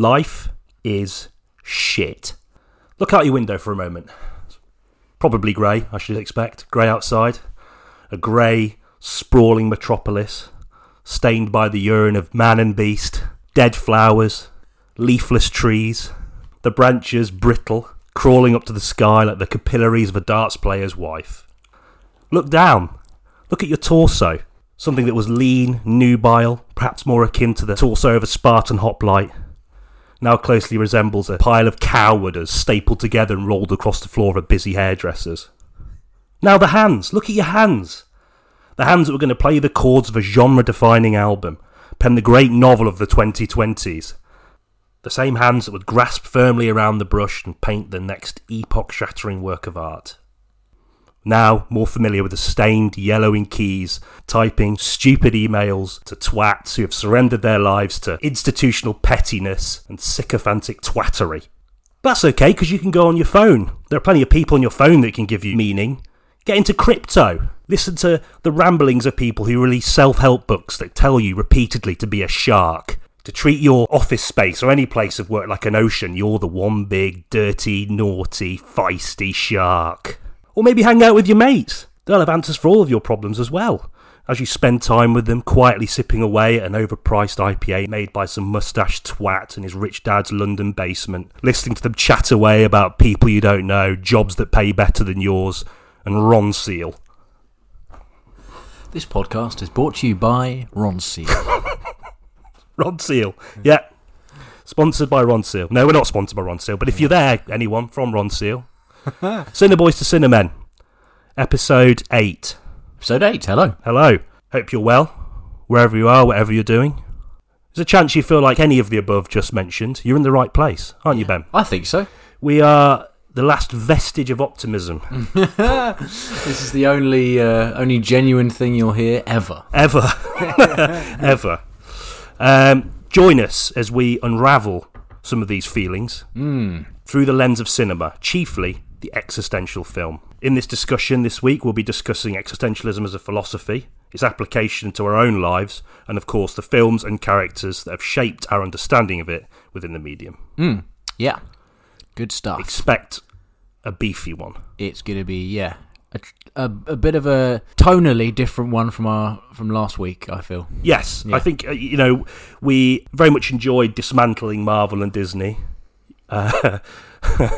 Life is shit. Look out your window for a moment. Probably grey, I should expect. Grey outside. A grey, sprawling metropolis, stained by the urine of man and beast, dead flowers, leafless trees, the branches brittle, crawling up to the sky like the capillaries of a darts player's wife. Look down. Look at your torso. Something that was lean, nubile, perhaps more akin to the torso of a Spartan hoplite, now closely resembles a pile of cowarders stapled together and rolled across the floor of a busy hairdresser's. Now the hands. Look at your hands. The hands that were going to play the chords of a genre defining album, pen the great novel of the 2020s. The same hands that would grasp firmly around the brush and paint the next epoch shattering work of art now more familiar with the stained, yellowing keys, typing stupid emails to twats who have surrendered their lives to institutional pettiness and sycophantic twattery. That's okay because you can go on your phone. There are plenty of people on your phone that can give you meaning. Get into crypto. Listen to the ramblings of people who release self help books that tell you repeatedly to be a shark. To treat your office space or any place of work like an ocean, you're the one big, dirty, naughty, feisty shark. Or maybe hang out with your mates. They'll have answers for all of your problems as well. As you spend time with them, quietly sipping away at an overpriced IPA made by some mustached twat in his rich dad's London basement, listening to them chat away about people you don't know, jobs that pay better than yours, and Ronseal. This podcast is brought to you by Ronseal. Ronseal, yeah. Sponsored by Ronseal. No, we're not sponsored by Ronseal, but if you're there, anyone from Ronseal, Cineboys to Cinemen, episode 8. Episode 8, hello. Hello. Hope you're well, wherever you are, whatever you're doing. There's a chance you feel like any of the above just mentioned. You're in the right place, aren't you, Ben? I think so. We are the last vestige of optimism This is the only uh, only genuine thing you'll hear ever. ever. ever. Um, join us as we unravel some of these feelings through the lens of cinema, chiefly the existential film. In this discussion this week, we'll be discussing existentialism as a philosophy, its application to our own lives, and of course, the films and characters that have shaped our understanding of it within the medium. Yeah. Good stuff. Expect a beefy one. It's going to be, yeah, a, a, a bit of a tonally different one from our from last week, I feel. Yes, Yeah. I think uh, you know we very much enjoyed dismantling Marvel and Disney, uh,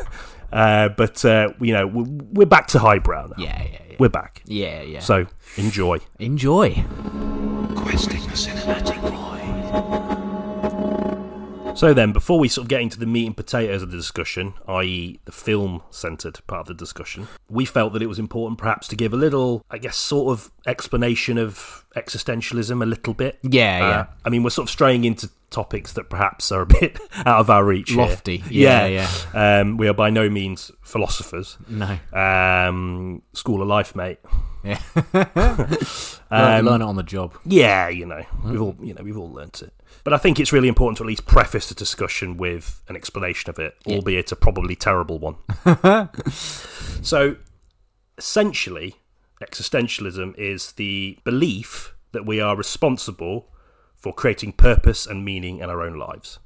uh, but uh, you know we're, we're back to highbrow now. Yeah, yeah, yeah. We're back, Yeah, yeah. so enjoy. Enjoy. Questing the cinematic void. So then, before we sort of get into the meat and potatoes of the discussion, i.e., the film-centered part of the discussion, we felt that it was important, perhaps, to give a little, I guess, sort of explanation of existentialism a little bit. Yeah, Uh, yeah. I mean, we're sort of straying into topics that perhaps are a bit out of our reach. here. Lofty. Yeah, yeah. Um, we are by no means philosophers. No. Um, school of life, mate. Yeah. Um, learn, learn it on the job. Yeah, you know, we've all you know we've all learnt it. But I think it's really important to at least preface the discussion with an explanation of it, albeit a probably terrible one. so, essentially, existentialism is the belief that we are responsible for creating purpose and meaning in our own lives.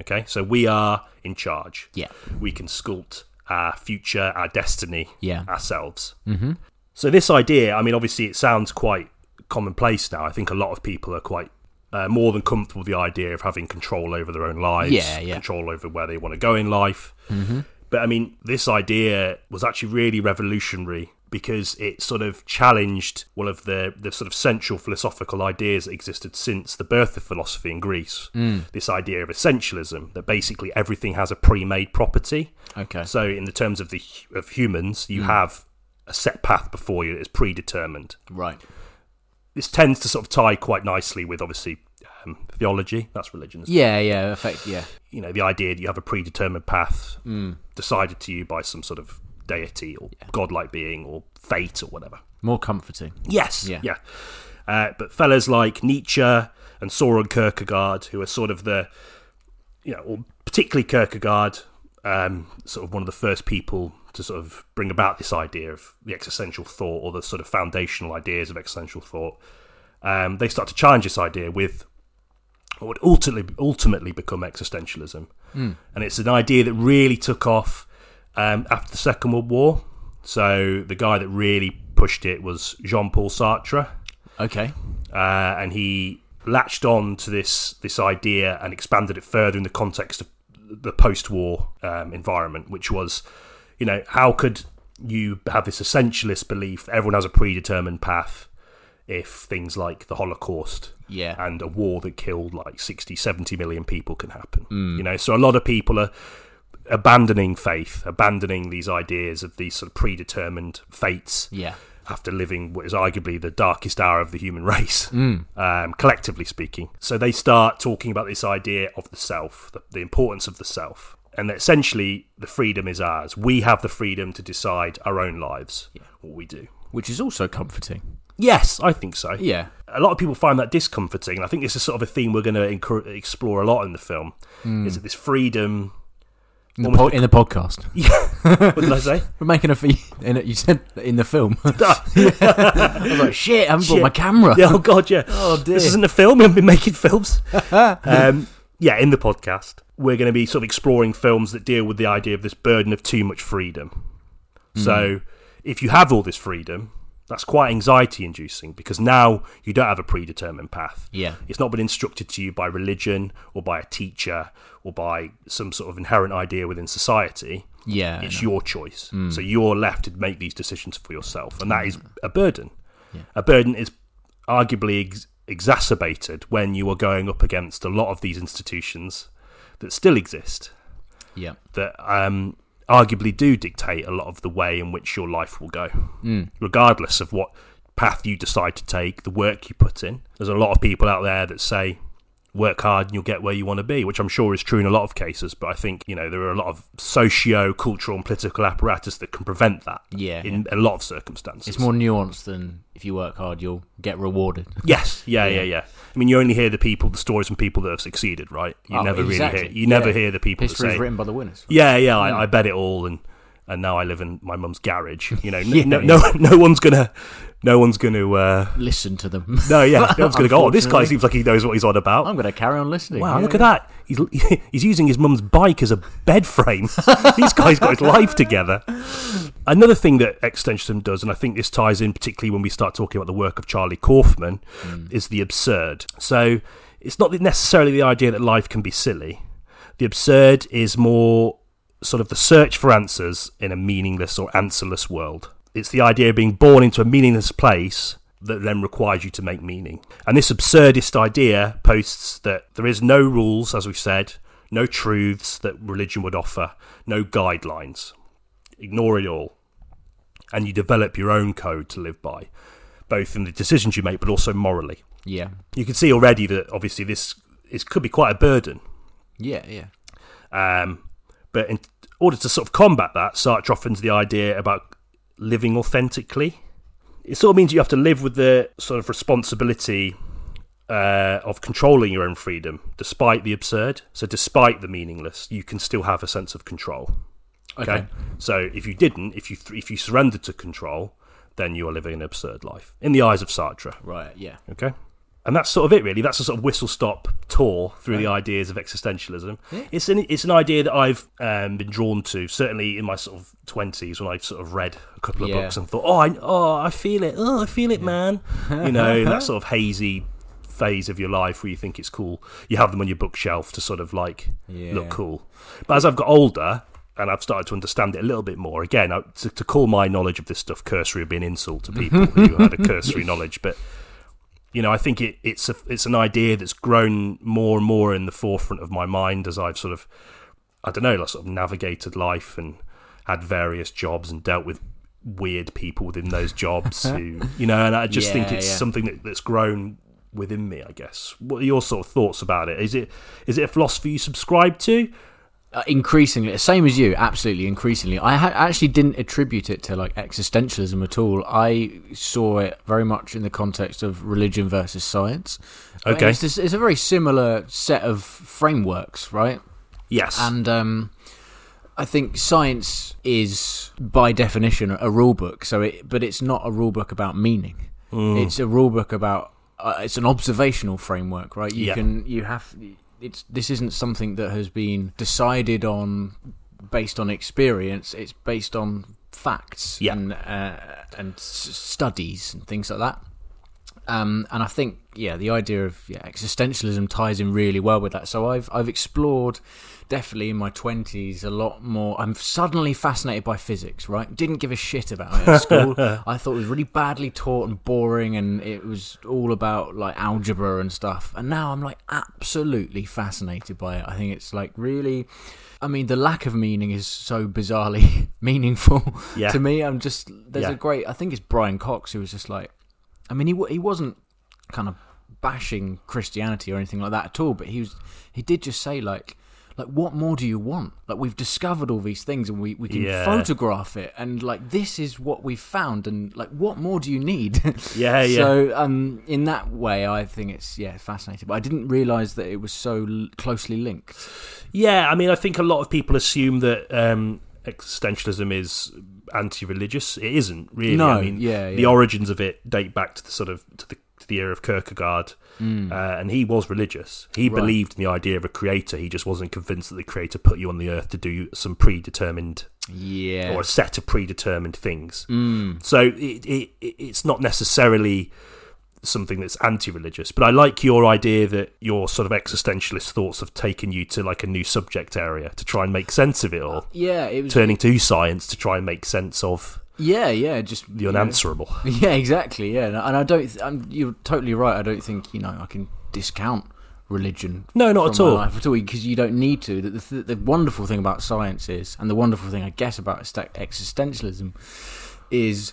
Okay, so we are in charge. Yeah. we can sculpt our future, our destiny, Yeah. ourselves. Mm-hmm. So this idea, I mean, obviously, it sounds quite commonplace now. I think a lot of people are quite uh, more than comfortable with the idea of having control over their own lives, Yeah, yeah. control over where they want to go in life. Mm-hmm. But I mean, this idea was actually really revolutionary because it sort of challenged one of the, the sort of central philosophical ideas that existed since the birth of philosophy in Greece. Mm. This idea of essentialism, that basically everything has a pre-made property. Okay. Mm. So, in the terms of the of humans, you have a set path before you that is predetermined. Right. This tends to sort of tie quite nicely with obviously um, theology. That's religion. isn't it? Yeah, yeah, effect, yeah. You know, the idea that you have a predetermined path Mm. decided to you by some sort of deity or godlike being or fate or whatever. More comforting. Yes, Yeah. yeah. Uh, but fellas like Nietzsche and Soren Kierkegaard, who are sort of the, you know, or particularly Kierkegaard, um, sort of one of the first people to sort of bring about this idea of the existential thought or the sort of foundational ideas of existential thought. Um, they start to challenge this idea with what would ultimately ultimately become existentialism, and it's an idea that really took off um, after the Second World War. So the guy that really pushed it was Jean Paul Sartre, Okay. uh, and he latched on to this this idea and expanded it further in the context of the post-war um, environment, which was, you know, how could you have this essentialist belief everyone has a predetermined path if things like the Holocaust Yeah. and a war that killed like 60, 70 million people can happen. You know, so a lot of people are abandoning faith, abandoning these ideas of these sort of predetermined fates Yeah. after living what is arguably the darkest hour of the human race, um, collectively speaking. So they start talking about this idea of the self, the, the importance of the self, and that essentially the freedom is ours. We have the freedom to decide our own lives, what we do. Which is also comforting. Yes, I think so. Yeah. A lot of people find that discomforting, and I think this is sort of a theme we're going to encour- explore a lot in the film. Is that this freedom? In the, po- in the podcast. what did I say? We're making a fee. In it, you said in the film. I was like, shit, I haven't brought my camera. Yeah, oh god, yeah. Oh, dear. This isn't a film. We haven't been making films. um, yeah, in the podcast, we're going to be sort of exploring films that deal with the idea of this burden of too much freedom. So, if you have all this freedom, that's quite anxiety inducing because now you don't have a predetermined path. Yeah. It's not been instructed to you by religion or by a teacher or by some sort of inherent idea within society. Yeah. It's your choice. So you're left to make these decisions for yourself, and that is a burden. A burden is arguably ex- exacerbated when you are going up against a lot of these institutions that still exist yeah. that um, arguably do dictate a lot of the way in which your life will go, mm. regardless of what path you decide to take, the work you put in. There's a lot of people out there that say, work hard and you'll get where you want to be, which I'm sure is true in a lot of cases. But I think, you know, there are a lot of socio cultural and political apparatus that can prevent that Yeah, in a lot of circumstances. It's more nuanced than if you work hard, you'll get rewarded. Yes, yeah, yeah, Yeah. yeah, I mean, you only hear the people, the stories from people that have succeeded, right? You Oh, never exactly. really hear. You never Yeah. hear the people that History say, is written by the winners. Yeah, yeah, I, I bet it all, and and now I live in my mum's garage. You know, n- Yeah, no, yeah. no, no one's gonna, no one's gonna, uh, Listen to them. no, yeah, no one's gonna go. Oh, this guy seems like he knows what he's on about. I'm going to carry on listening. wow, Yeah, look at that. He's he's using his mum's bike as a bed frame. this guy's got his life together. Another thing that existentialism does, and I think this ties in particularly when we start talking about the work of Charlie Kaufman, is the absurd. So it's not necessarily the idea that life can be silly. The absurd is more sort of the search for answers in a meaningless or answerless world. It's the idea of being born into a meaningless place that then requires you to make meaning. And this absurdist idea posts that there is no rules, as we've said, no truths that religion would offer, no guidelines. Ignore it all. And you develop your own code to live by, both in the decisions you make, but also morally. Yeah. You can see already that obviously this is, could be quite a burden. Yeah, yeah. Um, but in order to sort of combat that, Sartre offers the idea about living authentically. It sort of means you have to live with the sort of responsibility uh, of controlling your own freedom, despite the absurd. So, despite the meaningless, you can still have a sense of control. Okay. Okay. So, if you didn't, if you if you surrendered to control, then you are living an absurd life in the eyes of Sartre. Right, yeah. Okay. And that's sort of it, really. That's a sort of whistle stop tour through the ideas of existentialism. It's an it's an idea that I've um, been drawn to, certainly in my sort of twenties when I've sort of read a couple of Yeah. books and thought, oh, I, oh, I feel it, oh, I feel it, man. You know, that sort of hazy phase of your life where you think it's cool. You have them on your bookshelf to sort of like Yeah. look cool. But as I've got older and I've started to understand it a little bit more, again, I, to, to call my knowledge of this stuff cursory would be an insult to people who had a cursory knowledge, but you know, I think it, it's a, it's an idea that's grown more and more in the forefront of my mind as I've sort of, I don't know, like sort of navigated life and had various jobs and dealt with weird people within those jobs who, you know, and I just think it's yeah. something that, that's grown within me, I guess. What are your sort of thoughts about it? Is it is it a philosophy you subscribe to? Uh, increasingly, same as you, absolutely increasingly. I ha- actually didn't attribute it to like existentialism at all. I saw it very much in the context of religion versus science. Okay. it's, just- it's a very similar set of frameworks, right? Yes. And um, I think science is, by definition, a rule book. So, it, but it's not a rule book about meaning. Mm. It's a rule book about uh, it's an observational framework, right? You Yeah. can you have it's this isn't something that has been decided on based on experience. It's based on facts Yeah. and uh, and s- studies and things like that. Um, and I think, yeah, the idea of yeah, existentialism ties in really well with that. So I've I've explored definitely in my twenties a lot more. I'm suddenly fascinated by physics. Right, didn't give a shit about it at school. I thought it was really badly taught and boring, and it was all about like algebra and stuff. And now I'm like absolutely fascinated by it. I think it's like really. I mean, the lack of meaning is so bizarrely meaningful Yeah. to me. I'm just there's Yeah. a great. I think it's Brian Cox who was just like, I mean, he he wasn't kind of bashing Christianity or anything like that at all, but he was he did just say like like what more do you want? Like we've discovered all these things and we, we can Yeah. photograph it and like this is what we've found and like what more do you need? Yeah, yeah. So um in that way I think it's yeah fascinating. But I didn't realise that it was so l- closely linked. Yeah, I mean, I think a lot of people assume that um, existentialism is anti-religious. It isn't really. No, I mean, yeah, the origins of it date back to the sort of to the, to the era of Kierkegaard, Mm. uh, and he was religious. He Right. believed in the idea of a creator. He just wasn't convinced that the creator put you on the earth to do some predetermined Yeah. or a set of predetermined things. Mm. So it, it it- it's not necessarily something that's anti-religious but i like your idea that your sort of existentialist thoughts have taken you to like a new subject area to try and make sense of it all Yeah, it was turning to science to try and make sense of Yeah, yeah, just the know, unanswerable Yeah, exactly. Yeah, and I don't. th- I'm, you're totally right. I don't think you know I can discount religion. No, not at all. at all because you don't need to. The, the, the wonderful thing about science is, and the wonderful thing I guess about existentialism is,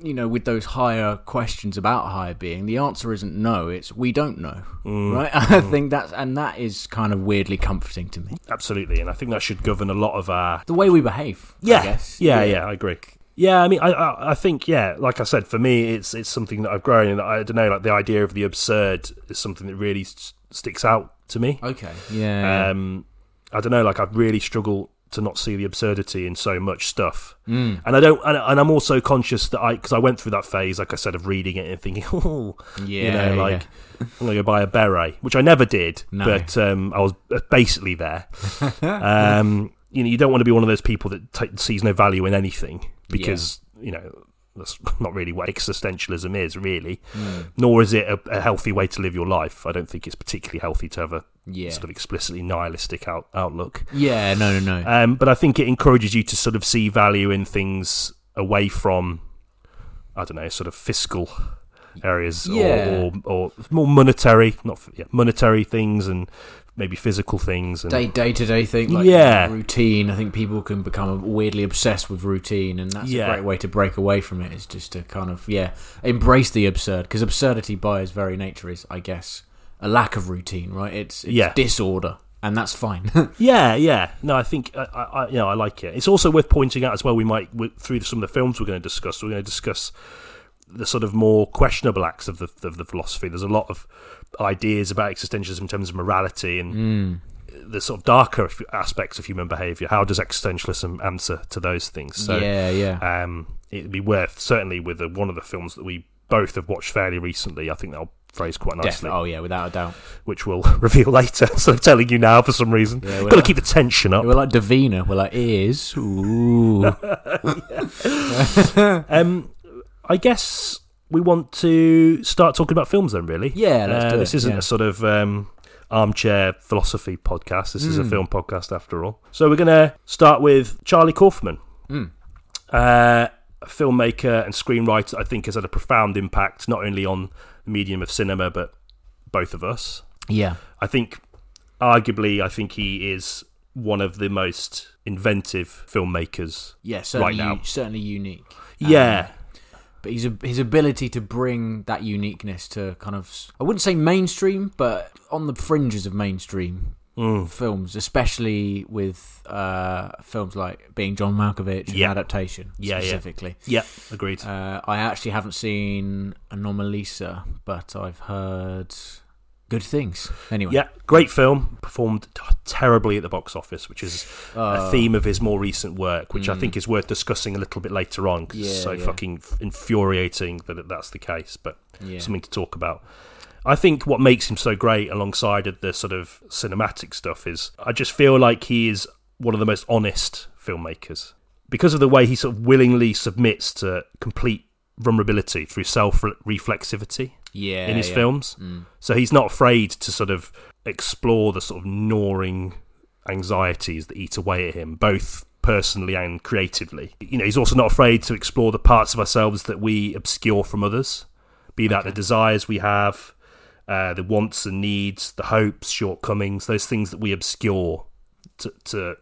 you know, with those higher questions about higher being, the answer isn't no. It's we don't know, Mm. right? I think that's and that is kind of weirdly comforting to me. absolutely and i think that should govern a lot of our The way we behave. yeah I guess. yeah yeah i agree yeah i mean I, I i think yeah like i said for me it's it's something that i've grown and i don't know like the idea of the absurd is something that really s- sticks out to me Okay. Yeah. um, I don't know, like I've really struggled to not see the absurdity in so much stuff, Mm. and I don't, and, and I'm also conscious that I, because I went through that phase, like I said, of reading it and thinking, oh, yeah. you know, yeah. like I'm gonna go buy a beret, which I never did, No. but um, I was basically there. um, you know, you don't want to be one of those people that ta sees no value in anything because you know that's not really what existentialism is, really. Mm. Nor is it a, a healthy way to live your life. I don't think it's particularly healthy to have a Yeah. sort of explicitly nihilistic out, outlook. Yeah. No. No. No. Um, but I think it encourages you to sort of see value in things away from, I don't know, sort of fiscal areas Yeah. or, or, or more monetary, not yeah, monetary things and maybe physical things. And day day to day thing, like Yeah. routine. I think people can become weirdly obsessed with routine, and that's Yeah. a great way to break away from it. Is just to kind of yeah embrace the absurd because absurdity by its very nature is, I guess, a lack of routine. Right? It's, it's Yeah. disorder, and that's fine. Yeah, yeah. No, I think I, I, you know I like it. It's also worth pointing out as well. We might through some of the films we're going to discuss. We're going to discuss the sort of more questionable acts of the of the philosophy. There's a lot of ideas about existentialism in terms of morality and Mm. the sort of darker aspects of human behaviour. How does existentialism answer to those things? So, yeah, yeah. um, it'd be worth certainly with the, one of the films that we both have watched fairly recently. I think that'll phrase quite nicely, Definitely. Oh yeah, without a doubt. which we'll reveal later. so I'm telling you now for some reason. Yeah, we're Got to like- keep the tension up. We're like Davina. We're like ears. Ooh. Um, I guess we want to start talking about films then. Really, Yeah, Uh, this isn't yeah. a sort of um, armchair philosophy podcast. This is a Mm. film podcast after all. So we're going to start with Charlie Kaufman, Mm. uh, a filmmaker and screenwriter. I think has had a profound impact not only on the medium of cinema but both of us. Yeah. I think, arguably, I think he is one of the most inventive filmmakers. Yeah. Certainly, now. certainly unique. yeah, but his his ability to bring that uniqueness to kind of I wouldn't say mainstream, but on the fringes of mainstream Mm. films, especially with uh, films like Being John Malkovich and Yeah. adaptation Yeah, yeah. specifically. yeah, agreed. Uh, I actually haven't seen Anomalisa, but I've heard good things. Anyway, Yeah, great film. Performed terribly at the box office, which is a oh. theme of his more recent work, which I hmm. think is worth discussing a little bit later on because it's so yeah. fucking infuriating that that's the case. But Yeah. something to talk about. I think what makes him so great alongside of the sort of cinematic stuff is I just feel like he is one of the most honest filmmakers because of the way he sort of willingly submits to complete vulnerability through self reflexivity Yeah, in his yeah. films. Hmm. So he's not afraid to sort of explore the sort of gnawing anxieties that eat away at him, both personally and creatively. You know, he's also not afraid to explore the parts of ourselves that we obscure from others, be that the desires we have, uh, the wants and needs, the hopes, shortcomings, those things that we obscure to, to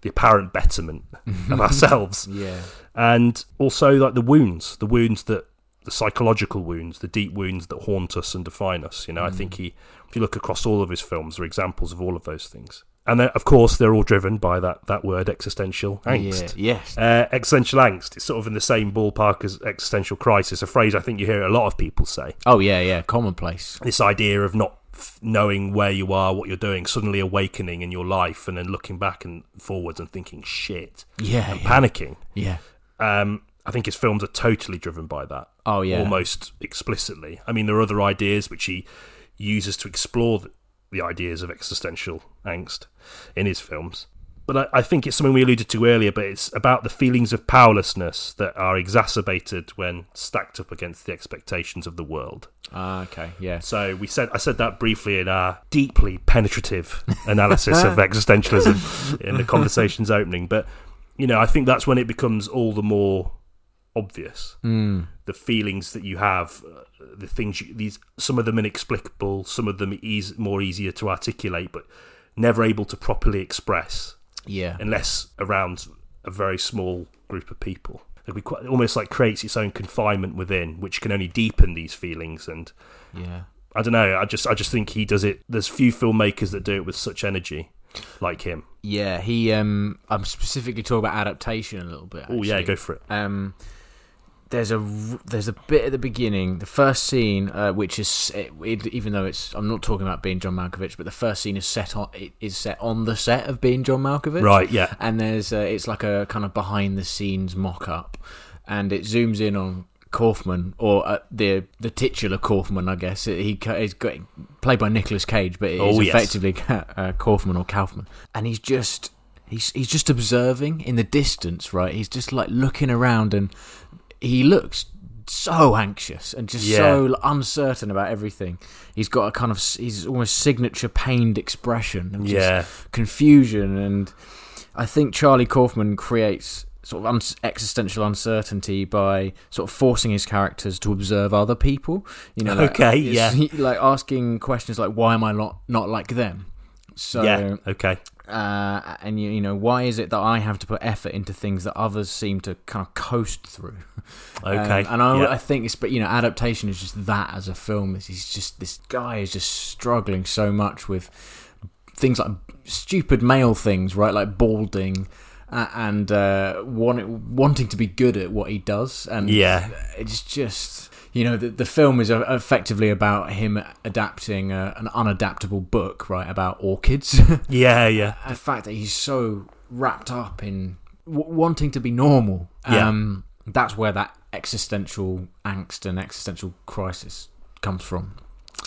the apparent betterment of ourselves. Yeah, and also like the wounds, the wounds that the psychological wounds, the deep wounds that haunt us and define us. You know, I think he, if you look across all of his films, are examples of all of those things. And then, of course, they're all driven by that that word existential angst. Yeah, yes. Uh, existential angst. It's sort of in the same ballpark as existential crisis, a phrase I think you hear a lot of people say. Oh yeah, yeah. Commonplace. This idea of not f- knowing where you are, what you're doing, suddenly awakening in your life, and then looking back and forwards and thinking, shit, Yeah, and yeah. panicking. yeah. Um, I think his films are totally driven by that. Oh, yeah. almost explicitly. I mean, there are other ideas which he uses to explore the, the ideas of existential angst in his films. But I, I think it's something we alluded to earlier. But it's about the feelings of powerlessness that are exacerbated when stacked up against the expectations of the world. Ah, okay, yeah. So we said I said that briefly in our deeply penetrative analysis of existentialism in the conversation's opening. But you know, I think that's when it becomes all the more obvious. The feelings that you have, uh, the things you, these some of them inexplicable, some of them eas more easier to articulate, but never able to properly express Yeah. unless around a very small group of people. It quite, almost like creates its own confinement within, which can only deepen these feelings and yeah. I don't know. I just I just think he does it. There's few filmmakers that do it with such energy, like him. Yeah, he um I'm specifically talking about adaptation a little bit. Oh yeah, go for it. Um there's a there's a bit at the beginning, the first scene, uh, which is it, it, even though it's I'm not talking about being John Malkovich, but the first scene is set on it is set on the set of being John Malkovich, Right, yeah. And there's uh, it's like a kind of behind the scenes mock up, and it zooms in on Kaufman or uh, the the titular Kaufman, I guess. He is played by Nicolas Cage, but Oh, yes. effectively uh, Kaufman or Kaufman, and he's just he's he's just observing in the distance, right? He's just like looking around, and he looks so anxious and just Yeah. so uncertain about everything. He's got a kind of he's almost signature pained expression just Yeah. confusion, and I think Charlie Kaufman creates sort of un- existential uncertainty by sort of forcing his characters to observe other people. You know, like, Okay, yeah. like asking questions like, "Why am I not not like them?" So yeah. Okay. Uh, and you, you know why is it that I have to put effort into things that others seem to kind of coast through? Okay. Um, and I, yeah. I think it's but you know adaptation is just that as a film. is He's just this guy is just struggling so much with things like stupid male things, right? Like balding. Uh, and uh, want, wanting to be good at what he does, and Yeah. it's just you know the, the film is uh, effectively about him adapting uh, an unadaptable book, right, about orchids. yeah. Yeah. the fact that he's so wrapped up in w- wanting to be normal Yeah. um that's where that existential angst and existential crisis comes from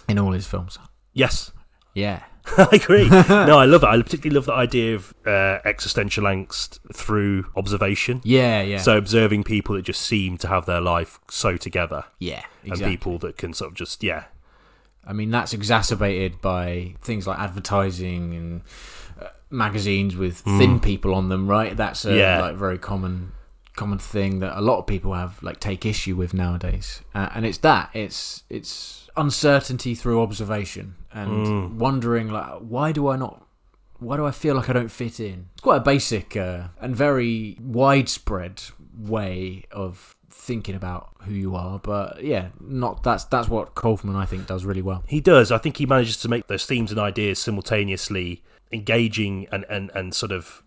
in all his films Yes. yeah I agree. no, I love it. I particularly love the idea of uh, existential angst through observation. yeah yeah. So observing people that just seem to have their life so together, yeah and people that can sort of just yeah, i mean that's exacerbated by things like advertising and uh, magazines with thin people on them right? That's a Yeah. like very common common thing that a lot of people have like take issue with nowadays. Uh, and it's that. It's it's uncertainty through observation and wondering like why do i not why do i feel like i don't fit in it's quite a basic uh, and very widespread way of thinking about who you are but yeah not that's that's what kaufman i think does really well He does. I think he manages to make those themes and ideas simultaneously engaging and, and, and sort of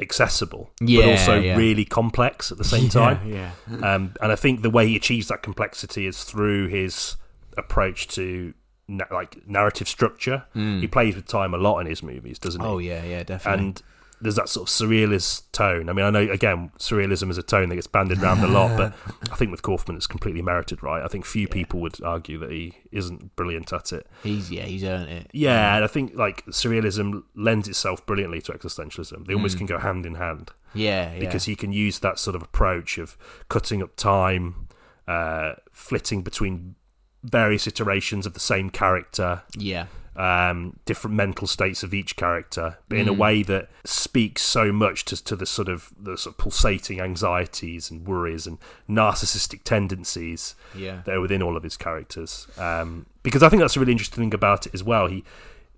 accessible, but also yeah. really complex at the same time. yeah Um, and I think the way he achieves that complexity is through his approach to na- like narrative structure. Hmm. He plays with time a lot in his movies, doesn't he? Oh yeah, yeah, definitely. and there's that sort of surrealist tone. I mean, I know again, surrealism is a tone that gets banded around a lot, but I think with Kaufman, it's completely merited, right? I think few people would argue that he isn't brilliant at it. he's yeah, he's earned it. Yeah, hmm. and I think like surrealism lends itself brilliantly to existentialism. They almost hmm. can go hand in hand Yeah, yeah. because he can use that sort of approach of cutting up time, uh, flitting between various iterations of the same character, yeah, um, different mental states of each character, but Mm. in a way that speaks so much to, to the sort of the sort of pulsating anxieties and worries and narcissistic tendencies yeah. that are within all of his characters. Um, because I think that's a really interesting thing about it as well. He,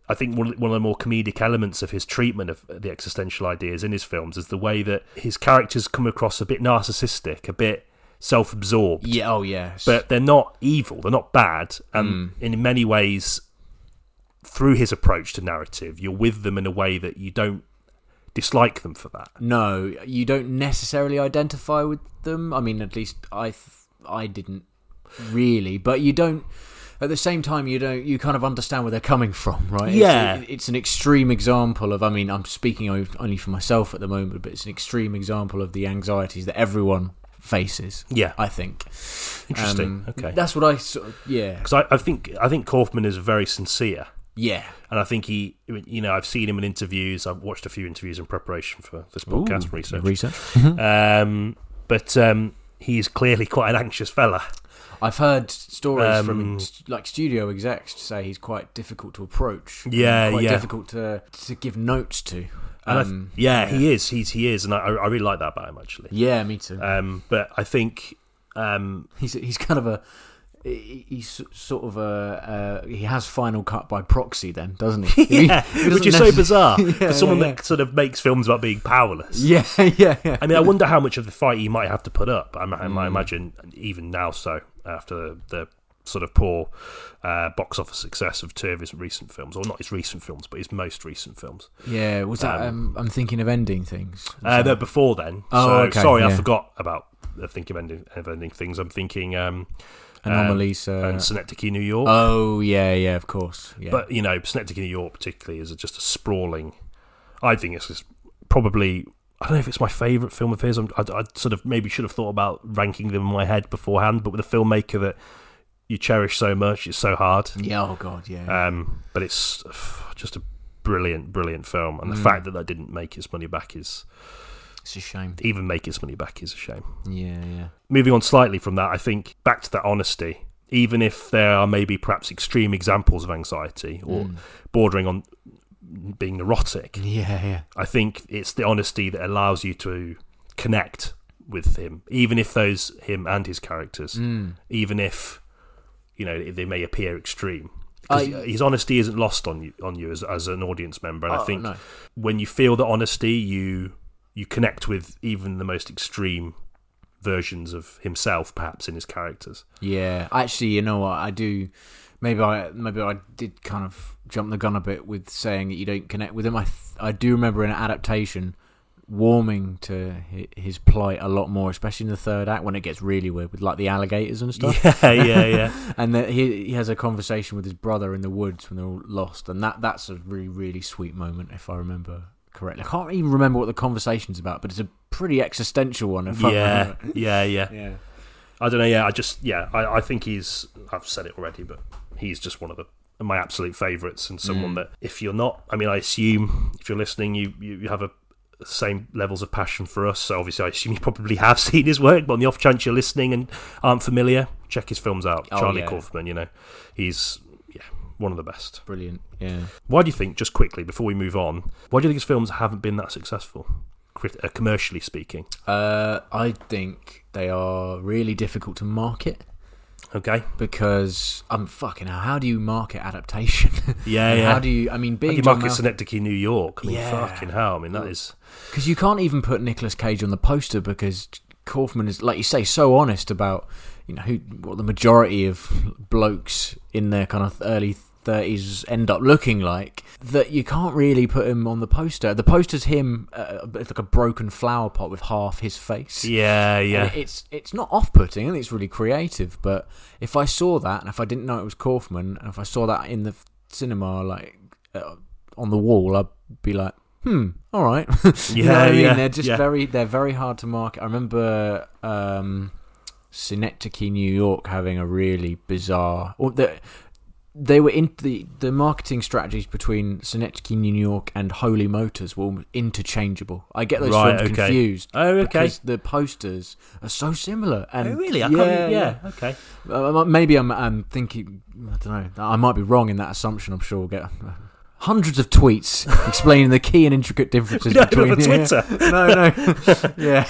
I think one one of the more comedic elements of his treatment of the existential ideas in his films is the way that his characters come across a bit narcissistic, a bit self-absorbed Yeah, oh yes. but they're not evil. They're not bad, and mm. in many ways, through his approach to narrative, you're with them in a way that you don't dislike them for that. no, you don't necessarily identify with them. I mean, at least I, th- I didn't really. But you don't. At the same time, you don't. You kind of understand where they're coming from, right? Yeah. it- it's, an extreme example of. I mean, I'm speaking only for myself at the moment, but it's an extreme example of the anxieties that everyone faces. Yeah, I think. interesting. Um, okay, That's what I. Sort of, yeah. because I, I think I think Kaufman is very sincere, Yeah. and I think he, you know, I've seen him in interviews. I've watched a few interviews in preparation for this podcast Ooh, research. Research. Um, but um, he's clearly quite an anxious fella. I've heard stories Um, from like studio execs to say he's quite difficult to approach. Yeah, quite yeah. difficult to to give notes to. And I th- Um, yeah, he is. He's he is, and I, I really like that about him actually. yeah, me too. Um, but I think um, he's he's kind of a he's sort of a uh, he has final cut by proxy then, doesn't he? yeah, He- he which is so bizarre Yeah, for someone yeah, that sort of makes films about being powerless. Yeah, yeah, yeah. I mean, I wonder how much of the fight he might have to put up. I, I Mm. might imagine even now, so after the sort of poor uh, box office success of two of his recent films, or not his recent films, but his most recent films. Yeah, was that? Um, I'm thinking of ending things. Uh, that- no, before then. Oh, so, okay, sorry, I forgot about the think of ending, of ending things. I'm thinking um, Anomalisa. um, uh, and Synecdoche, New York. oh yeah, yeah, of course. Yeah. But you know, Synecdoche, New York, particularly, is just a sprawling. I think it's just probably. I don't know if it's my favourite film of his. I'm, I, I sort of maybe should have thought about ranking them in my head beforehand, but with a filmmaker that you cherish so much, it's so hard. yeah, oh god, yeah. Um, but it's just a brilliant, brilliant film, Mm. and the fact that that didn't make its money back is it's a shame. even make its money back is a shame. Yeah, yeah. Moving on slightly from that, I think back to that honesty. Even if there are maybe perhaps extreme examples of anxiety or Mm. bordering on being neurotic, Yeah, yeah. I think it's the honesty that allows you to connect with him, even if those him and his characters, Mm. even if you know they may appear extreme. I- his honesty isn't lost on you on you as, as an audience member, and I Oh, think no. when you feel the honesty, you you connect with even the most extreme versions of himself, perhaps in his characters. Yeah, actually, you know what? I do. Maybe I maybe I did kind of jump the gun a bit with saying that you don't connect with him. I th- I do remember in an adaptation warming to his plight a lot more, especially in the third act when it gets really weird with like the alligators and stuff. Yeah, yeah, yeah. And that he he has a conversation with his brother in the woods when they're all lost, and that that's a really really sweet moment if I remember correctly. I can't even remember what the conversation's about, but it's a pretty existential one. If yeah, remember. yeah, yeah. yeah. I don't know. Yeah, I just yeah, I, I think he's. I've said it already, but he's just one of the my absolute favourites and someone mm. that if you're not, I mean, I assume if you're listening, you you, you have a same levels of passion for us. So obviously, I assume you probably have seen his work. But on the off chance you're listening and aren't familiar, check his films out. Oh, Charlie yeah. Kaufman, you know, he's yeah one of the best. Brilliant. Yeah. Why do you think, just quickly before we move on, why do you think his films haven't been that successful, uh, commercially speaking? Uh, I think they are really difficult to market Okay, because I'm fucking hell. How do you market adaptation? Yeah, yeah. How do you? I mean, being Like you John market Synecdoche, New York. I mean, Yeah. fucking hell. I mean, that is. because you can't even put Nicolas Cage on the poster because Kaufman is, like you say, so honest about you know who what the majority of blokes in their kind of early thirties end up looking like that you can't really put him on the poster. The poster's him uh, it's like a broken flower pot with half his face. Yeah, And yeah. it's it's not off putting. I think it's really creative. But if I saw that, and if I didn't know it was Kaufman, and if I saw that in the cinema, like uh, on the wall, I'd be like, hmm, all right. you know Yeah, what I mean? yeah, They're just yeah. very they're very hard to market. I remember um, Synecdoche, New York, having a really bizarre. Or the, they were in the the marketing strategies between Synecdoche, New York, and Holy Motors were almost interchangeable. I get those Right, films okay. confused. Oh, okay. Because the posters are so similar. And Oh, really? I yeah, can't. Yeah, okay. Uh, maybe I'm, I'm thinking. I don't know. I might be wrong in that assumption. I'm sure we'll get hundreds of tweets explaining the key and intricate differences between. a yeah. Twitter. no, no. yeah,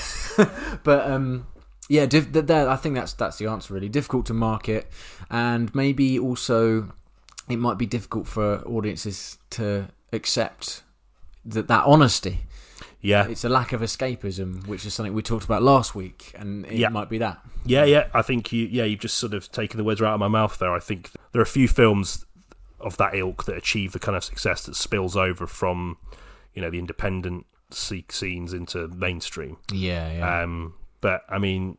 but um, yeah. Diff- th- th- I think that's that's the answer. Really difficult to market, and maybe also it might be difficult for audiences to accept that that honesty. Yeah, It's a lack of escapism, which is something we talked about last week, and it Yeah. might be that. yeah, yeah. I think you. Yeah, you've just sort of taken the words right out of my mouth there. I think there are a few films of that ilk that achieve the kind of success that spills over from, you know, the independent scenes into mainstream. Yeah, yeah. Um, but I mean,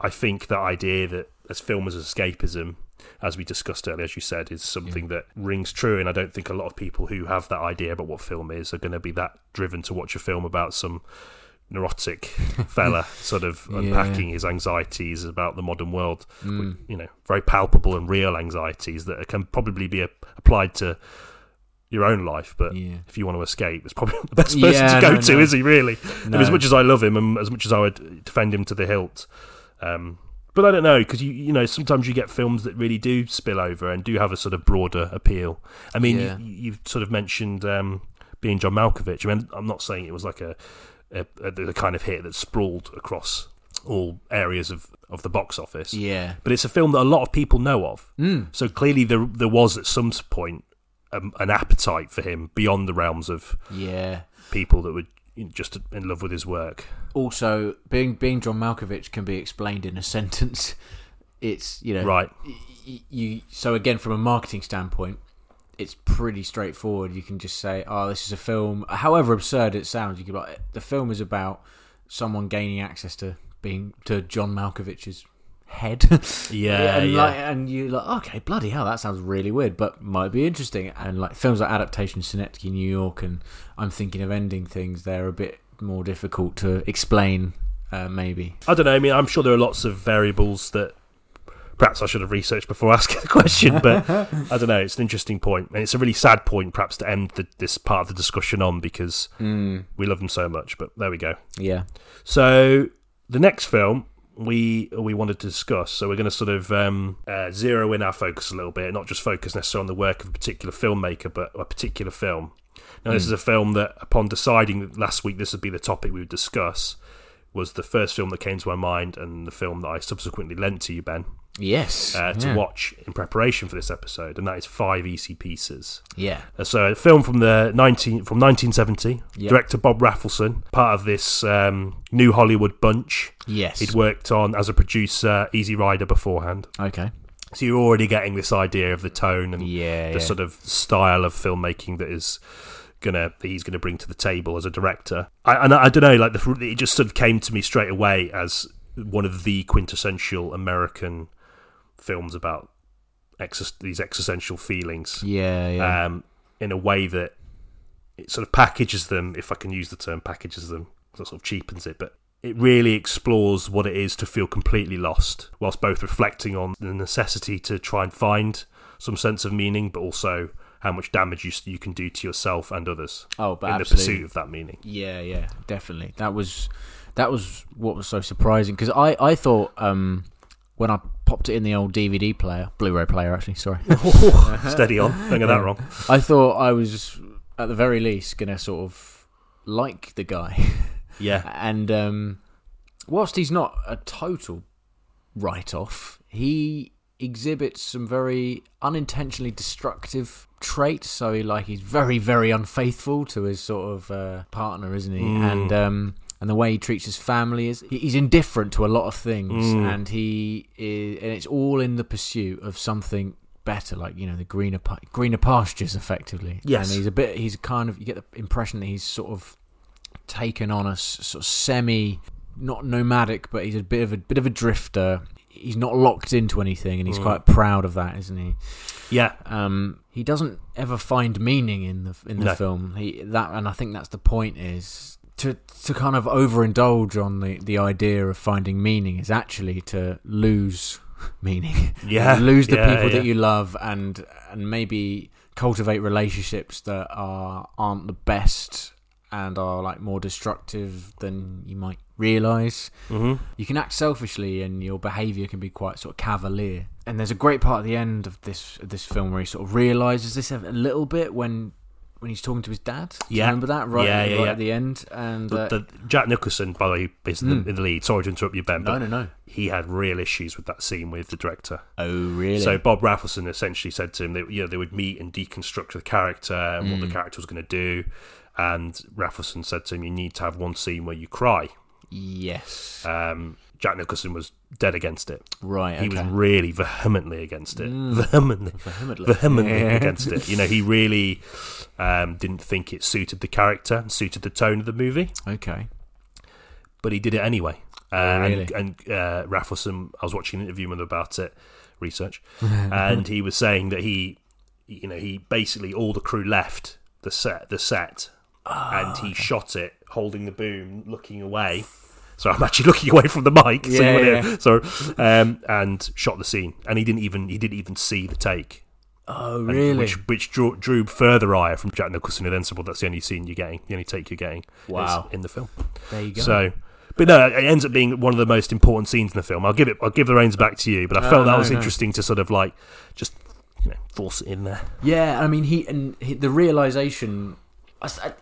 I think that idea that as film as escapism, as we discussed earlier, as you said, is something that rings true. And I don't think a lot of people who have that idea about what film is are going to be that driven to watch a film about some neurotic fella sort of Yeah. unpacking his anxieties about the modern world. Mm. You know, very palpable and real anxieties that can probably be applied to your own life. But Yeah. if you want to escape, it's probably not the best person Yeah, to go no, to, no. is he? Really? No. As much as I love him and as much as I would defend him to the hilt, um, but I don't know because you you know sometimes you get films that really do spill over and do have a sort of broader appeal. I mean, Yeah. you, you've sort of mentioned um, being John Malkovich. I mean, I'm not saying it was like a, a, a the kind of hit that sprawled across all areas of, of the box office. yeah. But it's a film that a lot of people know of. Mm. So clearly there there was at some point um, an appetite for him beyond the realms of Yeah. people that were just in love with his work. Also, being being John Malkovich can be explained in a sentence. It's you know Right. y- you so again from a marketing standpoint it's pretty straightforward you can just say oh this is a film however absurd it sounds you can like the film is about someone gaining access to being to John Malkovich's head Yeah, and yeah. like and you're like okay bloody hell that sounds really weird but might be interesting and like films like adaptation Synecdoche New York and I'm thinking of ending things they're a bit more difficult to explain uh, maybe I don't know. I mean, I'm sure there are lots of variables that perhaps I should have researched before asking the question, but I don't know. It's an interesting point, and it's a really sad point, perhaps, to end the, this part of the discussion on because we love them so much. But there we go. yeah So the next film we we wanted to discuss. So we're going to sort of um, uh, zero in our focus a little bit, not just focus necessarily on the work of a particular filmmaker, but a particular film. Now, this is a film that, upon deciding last week this would be the topic we would discuss, was the first film that came to my mind, and the film that I subsequently lent to you, Ben, yes uh, to yeah. watch in preparation for this episode, and that is Five Easy Pieces. yeah Uh, So, a film from the nineteen from nineteen seventy. Yep. Director Bob Rafelson, part of this um, new Hollywood bunch. yes He'd worked on as a producer Easy Rider beforehand, okay so you're already getting this idea of the tone and Yeah, the yeah. sort of style of filmmaking that is gonna that he's gonna bring to the table as a director. I, and I, I don't know, like the, it just sort of came to me straight away as one of the quintessential American films about ex- these existential feelings Yeah, yeah. um, in a way that it sort of packages them, if I can use the term packages them, that sort of cheapens it, but it really explores what it is to feel completely lost, whilst both reflecting on the necessity to try and find some sense of meaning, but also how much damage you, you can do to yourself and others oh, but in the pursuit of that meaning. Yeah, yeah, definitely. That was that was what was so surprising because I I thought um when I popped it in the old DVD player, Blu-ray player actually, sorry. Steady on, don't get that wrong. I thought I was at the very least gonna sort of like the guy, Yeah, and um, whilst he's not a total write-off, he exhibits some very unintentionally destructive traits. So, he, like, he's very, very unfaithful to his sort of uh, partner, isn't he? Mm. And um, and the way he treats his family is he's indifferent to a lot of things, Mm. and he is, and it's all in the pursuit of something better, like you know the greener greener pastures, effectively. Yes. and he's a bit. He's kind of you get the impression that he's sort of taken on a sort of semi, not nomadic, but he's a bit of a bit of a drifter. He's not locked into anything, and he's quite proud of that, isn't he? Yeah, um, he doesn't ever find meaning in the in the No. film. He that, and I think that's the point is to to kind of overindulge on the the idea of finding meaning is actually to lose meaning. Yeah, lose the yeah, people yeah. that you love, and and maybe cultivate relationships that are aren't the best and are like more destructive than you might realize hmm you can act selfishly and your behavior can be quite sort of cavalier and there's a great part at the end of this of this film where he sort of realizes this a little bit when when he's talking to his dad Do you Yeah. remember that right, Yeah, right yeah, yeah. at the end and the, uh, the, Jack Nicholson, by the way, is in, the, in the lead. Sorry to interrupt you, Ben, no but no no he had real issues with that scene with the director. oh really So Bob Rafelson essentially said to him that you know they would meet and deconstruct the character and Mm. what the character was going to do. And Rafelson said to him, "You need to have one scene where you cry." yes Um, Jack Nicholson was dead against it. right He okay. was really vehemently against it. Vehemently, Vehemently. vehemently Yeah. against it. You know, he really um, didn't think it suited the character, and suited the tone of the movie, okay but he did it anyway. Uh, Oh, really? And, and uh, Rafelson, I was watching an interview with him about it, research, and he was saying that he, you know, he basically all the crew left the set, the set, and Ah, he shot it holding the boom, looking away. So I'm actually looking away from the mic. so, Yeah, wanna- yeah. so um, and shot the scene, and he didn't even he didn't even see the take. oh And really Which which drew, drew further ire from Jack Nicholson, who then said, "Well, that's the only scene you're getting, the only take you're getting, Wow. in the film." there you go So, but no, it ends up being one of the most important scenes in the film. I'll give it. I'll give the reins back to you. But I felt that no, was no. interesting to sort of like just you know force it in there. Yeah, I mean, he and he, the realization.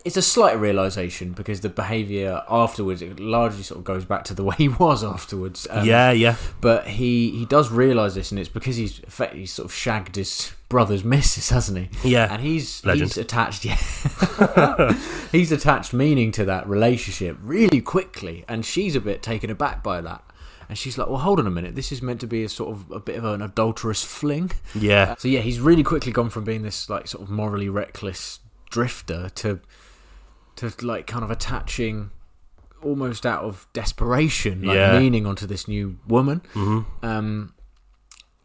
It's a slight realization because the behavior afterwards it largely sort of goes back to the way he was afterwards. Um, yeah, yeah, but he he does realize this, and it's because he's sort of shagged his brother's missus, hasn't he? Yeah. and he's Legend. he's attached. Yeah, he's attached meaning to that relationship really quickly, and she's a bit taken aback by that. And she's like, "Well, hold on a minute. This is meant to be a sort of a bit of an adulterous fling." yeah, So yeah, he's really quickly gone from being this like sort of morally reckless drifter to to like kind of attaching almost out of desperation like Yeah. meaning onto this new woman. Mm-hmm. Um,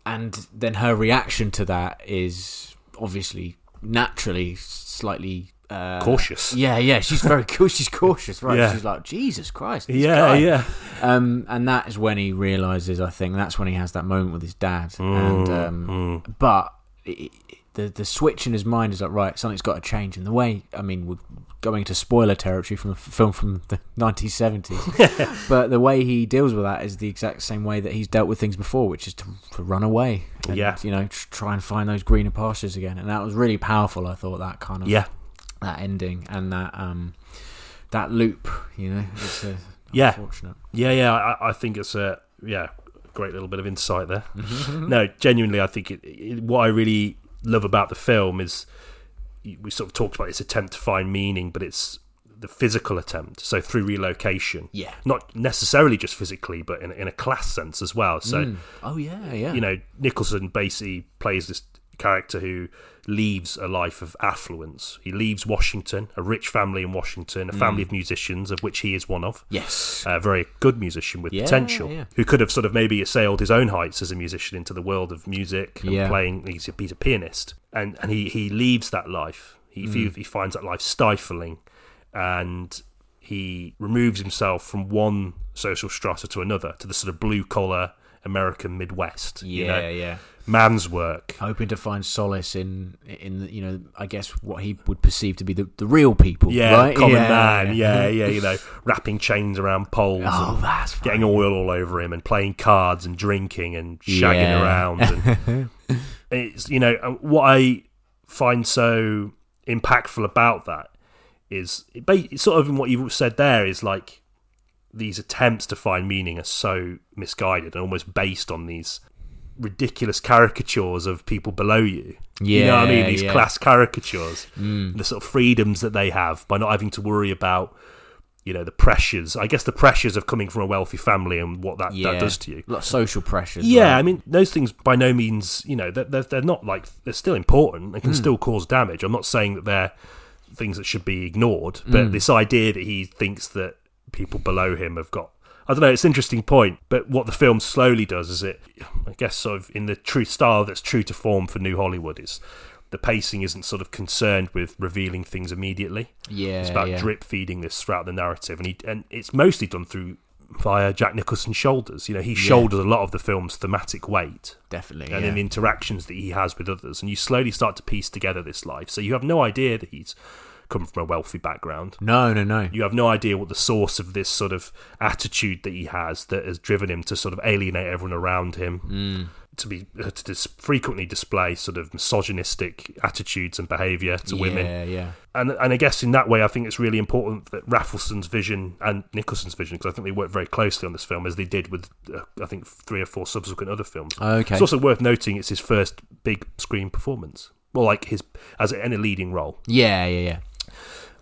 and then her reaction to that is obviously naturally slightly uh, cautious. Yeah, yeah, she's very cool. She's cautious, right? Yeah. She's like, Jesus Christ, Yeah, guy." yeah, Um, and that is when he realizes. I think that's when he has that moment with his dad. Mm, and um, but it, it- the the switch in his mind is like, right, something's got to change. And the way, I mean, we're going to spoiler territory from a film from the 1970s, but the way he deals with that is the exact same way that he's dealt with things before, which is to, to run away. And, Yeah. you know, tr- try and find those greener pastures again. And that was really powerful. I thought that kind of yeah, that ending and that um that loop. You know, it's uh, Yeah. unfortunate. yeah, yeah. I, I think it's a yeah great little bit of insight there. no, genuinely, I think it, it, what I really love about the film is we sort of talked about its attempt to find meaning, but it's the physical attempt. So through relocation, Yeah. not necessarily just physically, but in, in a class sense as well. So mm. Oh yeah, yeah. you know, Nicholson basically plays this character who leaves a life of affluence. He leaves Washington, a rich family in Washington, a family of musicians, of which he is one of. yes. A very good musician with Yeah, potential, yeah. who could have sort of maybe assailed his own heights as a musician into the world of music and Yeah. playing. He's a, he's a pianist, and and he he leaves that life. He Mm. he, he finds that life stifling, and he removes himself from one social strata to another, to the sort of blue collar American Midwest. yeah, you know, yeah. Man's work. Hoping to find solace in in you know, I guess what he would perceive to be the, the real people. Yeah, right? common yeah, man. Yeah, yeah, you know, wrapping chains around poles. Oh, and that's right. getting oil all over him and playing cards and drinking and shagging Yeah. around. And it's you know uh, what I find so impactful about that is it sort of in what you've said there is like these attempts to find meaning are so misguided and almost based on these ridiculous caricatures of people below you. you know what I mean? These yeah. class caricatures, the sort of freedoms that they have by not having to worry about you know the pressures. I guess the pressures of coming from a wealthy family and what that, Yeah. that does to you. A lot of social pressures. Yeah, I mean those things by no means, you know, they're, they're, they're not like they're still important and can Hmm. still cause damage. I'm not saying that they're things that should be ignored, but Hmm. this idea that he thinks that people below him have got I don't know, it's an interesting point, but what the film slowly does is it I guess sort of in the true style that's true to form for New Hollywood is the pacing isn't sort of concerned with revealing things immediately. yeah, It's about yeah. drip feeding this throughout the narrative, and he and it's mostly done through via Jack Nicholson's shoulders. You know, he shoulders a lot of the film's thematic weight, definitely. and yeah. in the interactions that he has with others, and you slowly start to piece together this life. So you have no idea that he's come from a wealthy background. no, no, no. You have no idea what the source of this sort of attitude that he has that has driven him to sort of alienate everyone around him, Mm. to be to dis- frequently display sort of misogynistic attitudes and behaviour to women Yeah, yeah. and and I guess in that way, I think it's really important that Rafelson's vision and Nicholson's vision, because I think they worked very closely on this film, as they did with uh, I think three or four subsequent other films. Okay. It's also worth noting it's his first big screen performance, well, like his as in a leading role, Yeah, yeah, yeah.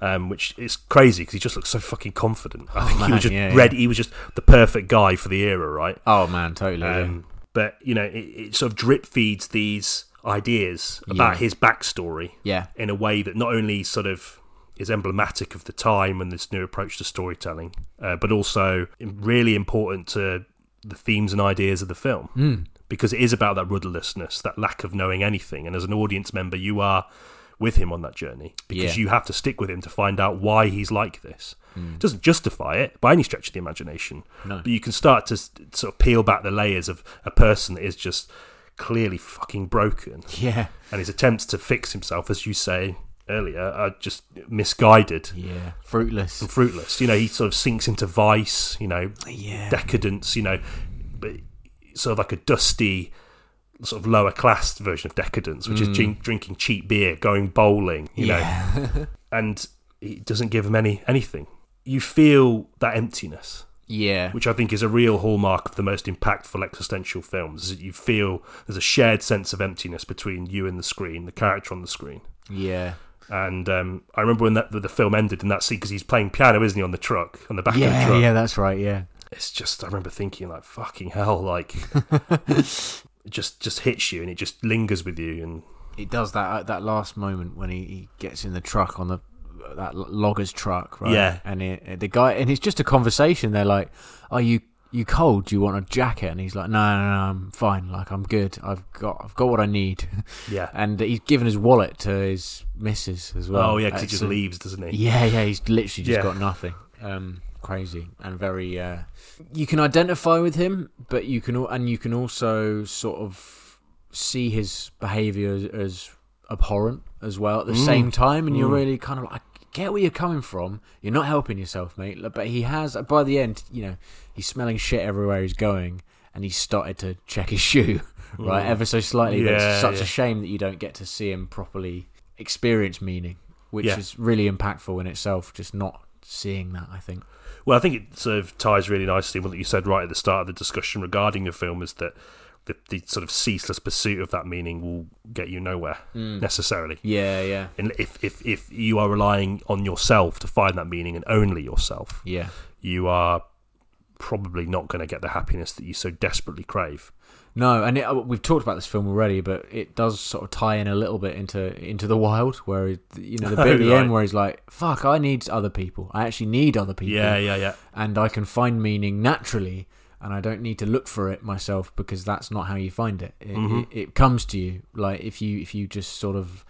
Um, which is crazy because he just looks so fucking confident. I think he man, was just yeah, ready. He was just the perfect guy for the era, right? Oh man, totally. yeah. Um, but you know, it, it sort of drip feeds these ideas about Yeah. his backstory yeah, in a way that not only sort of is emblematic of the time and this new approach to storytelling, uh, but also really important to the themes and ideas of the film. Mm. Because it is about that rudderlessness, that lack of knowing anything. And as an audience member, you are with him on that journey because Yeah. you have to stick with him to find out why he's like this. Hmm. It doesn't justify it by any stretch of the imagination, No. but you can start to sort of peel back the layers of a person that is just clearly fucking broken yeah, and his attempts to fix himself, as you say earlier, are just misguided yeah. Fruitless. and fruitless. You know, he sort of sinks into vice, you know, Yeah. decadence, you know, but sort of like a dusty, sort of lower class version of decadence, which is drink, drinking cheap beer, going bowling, you know, and it doesn't give him any anything. You feel that emptiness yeah. which I think is a real hallmark of the most impactful existential films. Is that you feel there's a shared sense of emptiness between you and the screen, the character on the screen. Yeah. And um, I remember when that, the film ended in that scene because he's playing piano, isn't he, on the truck, on the back of the Yeah, truck. yeah, that's right. Yeah. It's just I remember thinking like, fucking hell, like just just hits you and it just lingers with you. And It does that at that last moment when he, he gets in the truck on the that logger's truck, right? Yeah. And it, the guy and it's just a conversation. They're like, "Are you you cold? Do you want a jacket?" And he's like, "No, no, no, I'm fine. Like I'm good. I've got I've got what I need." yeah, and he's given his wallet to his missus as well. oh yeah, because he Uh, just leaves, doesn't he? Yeah, yeah, he's literally just Yeah. got nothing. Um, crazy and very. Uh, you can identify with him, but you can and you can also sort of see his behaviour as, as abhorrent as well at the Mm. same time, and you're Mm. really kind of like. I Get where you're coming from. You're not helping yourself, mate. But he has. By the end, you know, he's smelling shit everywhere he's going, and he started to check his shoe, right, Mm. ever so slightly. but Yeah, it's such yeah. a shame that you don't get to see him properly experience meaning, which Yeah. is really impactful in itself. Just not seeing that, I think. Well, I think it sort of ties really nicely with what you said right at the start of the discussion regarding the film is that the, the sort of ceaseless pursuit of that meaning will get you nowhere mm. necessarily. Yeah, yeah, And if, if, if you are relying on yourself to find that meaning and only yourself, yeah, you are probably not going to get the happiness that you so desperately crave. No, and it, uh, we've talked about this film already, but it does sort of tie in a little bit into into the wild, where it- you know the bit at the Right. end where he's like, "Fuck, I need other people. I actually need other people." Yeah, yeah, yeah. and I can find meaning naturally, and I don't need to look for it myself because that's not how you find it. It, Mhm. it, it comes to you like if you if you just sort of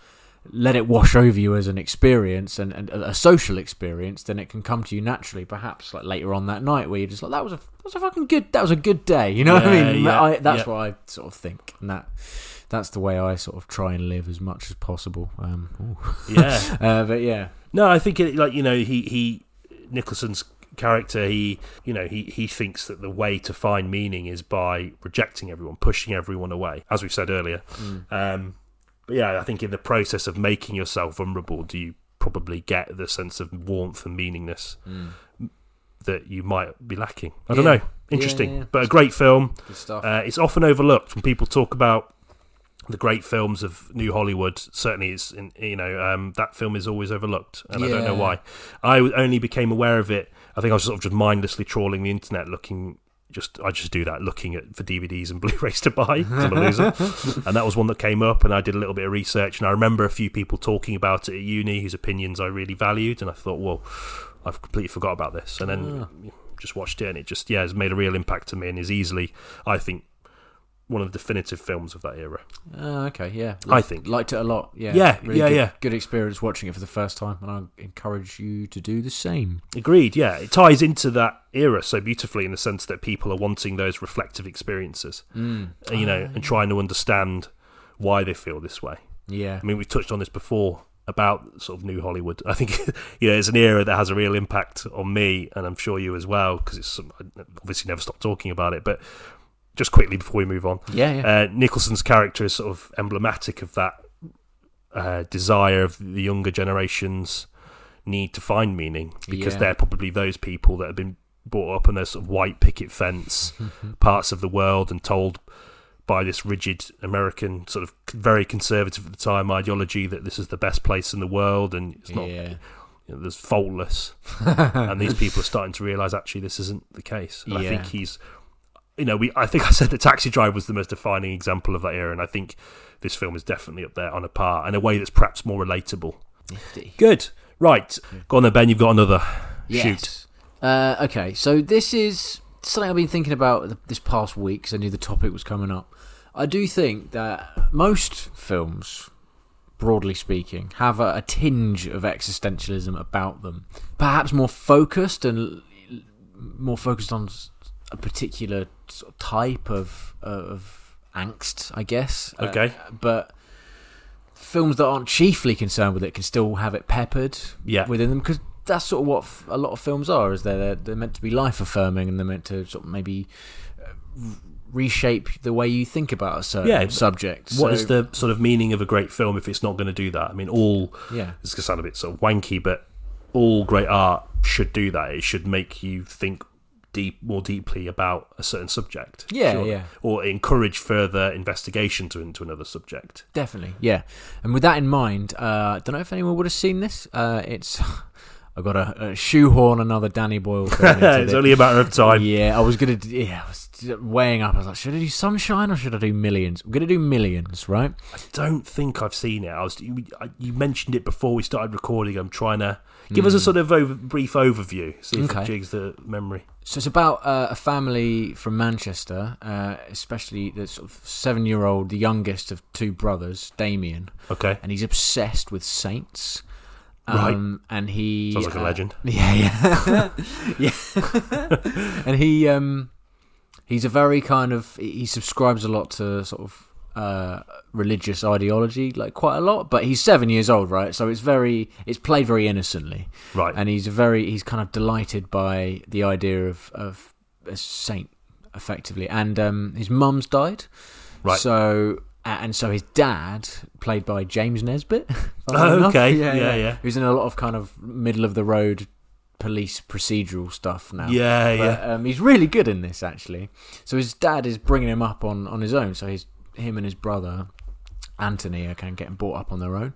let it wash over you as an experience and, and a social experience, then it can come to you naturally. Perhaps like later on that night where you're just like that was a that was a fucking good that was a good day. You know what I mean? yeah, I, that's yeah. what I sort of think, and that that's the way I sort of try and live as much as possible. Um. Yeah. uh, but yeah, No, I think it, like you know he he Nicholson's character he you know he he thinks that the way to find meaning is by rejecting everyone, pushing everyone away, as we said earlier. Um, but yeah, I think in the process of making yourself vulnerable, do you probably get the sense of warmth and meaningness that you might be lacking? I don't know. Interesting, Yeah, yeah. but a great film. good stuff. Uh, it's often overlooked when people talk about the great films of New Hollywood. Certainly, it's in, you know um, that film is always overlooked, and I don't know why. I only became aware of it I think I was sort of just mindlessly trawling the internet looking. Just I just do that looking at for DVDs and Blu-rays to buy. I'm a loser, and that was one that came up, and I did a little bit of research, and I remember a few people talking about it at uni whose opinions I really valued, and I thought, well, I've completely forgot about this, and then ah. just watched it, and it just yeah has made a real impact to me, and is easily I think one of the definitive films of that era. Oh, okay, yeah. I think. liked it a lot. Yeah, Yeah, really yeah, good, yeah. Good experience watching it for the first time, and I encourage you to do the same. Agreed. Yeah, it ties into that era so beautifully in the sense that people are wanting those reflective experiences, Mm. uh, you know, and trying to understand why they feel this way. Yeah, I mean, we've touched on this before about sort of new Hollywood. I think you know it's an era that has a real impact on me, and I'm sure you as well, because it's I obviously never stop talking about it. But just quickly before we move on, yeah, yeah. uh, Nicholson's character is sort of emblematic of that uh, desire of the younger generations need to find meaning because Yeah. they're probably those people that have been brought up on their sort of white picket fence parts of the world and told by this rigid American sort of very conservative at the time ideology that this is the best place in the world and it's not yeah, you know, there's faultless. And these people are starting to realize actually this isn't the case. And I think he's you know we I think I said that Taxi Driver was the most defining example of that era and I think this film is definitely up there on a par in a way that's perhaps more relatable nifty. good right go on then Ben you've got another shoot Yes. Uh, okay, so this is something I've been thinking about this past week because I knew the topic was coming up. I do think that most films, broadly speaking, have a, a tinge of existentialism about them. Perhaps more focused and more focused on a particular sort of type of of angst, I guess. Uh, Okay. but films that aren't chiefly concerned with it can still have it peppered Yeah. within them because that's sort of what f- a lot of films are is they're, they're meant to be life affirming and they're meant to sort of maybe uh, reshape the way you think about a certain Yeah, subject What is So- the sort of meaning of a great film if it's not going to do that? I mean, all yeah this to sound a bit sort of wanky, but all great art should do that. It should make you think deep, more deeply about a certain subject. Yeah, yeah. Or encourage further investigation to into another subject. Definitely, yeah. And with that in mind, uh, I don't know if anyone would have seen this. Uh, it's I got a, a shoehorn another Danny Boyle it's it. only a matter of time. Yeah, I was gonna. Yeah, I was weighing up. I was like, should I do Sunshine or should I do Millions? I'm gonna do Millions, right? I don't think I've seen it. I was you, you mentioned it before we started recording. I'm trying to give us a sort of over, brief overview. See if Hmm. Okay. it jigs the memory. So it's about uh, a family from Manchester, uh, especially the sort of seven-year-old, the youngest of two brothers, Damien, Okay, and he's obsessed with saints. Right. Um, and he sounds like a uh, legend. Yeah, yeah, yeah. and he um, he's a very kind of he subscribes a lot to sort of uh, religious ideology, like quite a lot. But he's seven years old, right? So it's very it's played very innocently, Right. and he's very he's kind of delighted by the idea of of a saint, effectively. And um, his mum's died, Right. So and so his dad, played by James Nesbitt. Oh, funnily enough. okay. Yeah, yeah. Who's in a lot of kind of middle of the road police procedural stuff now. yeah, But, yeah. um, he's really good in this actually. So his dad is bringing him up on, on his own. So he's him and his brother Anthony are kind of getting brought up on their own.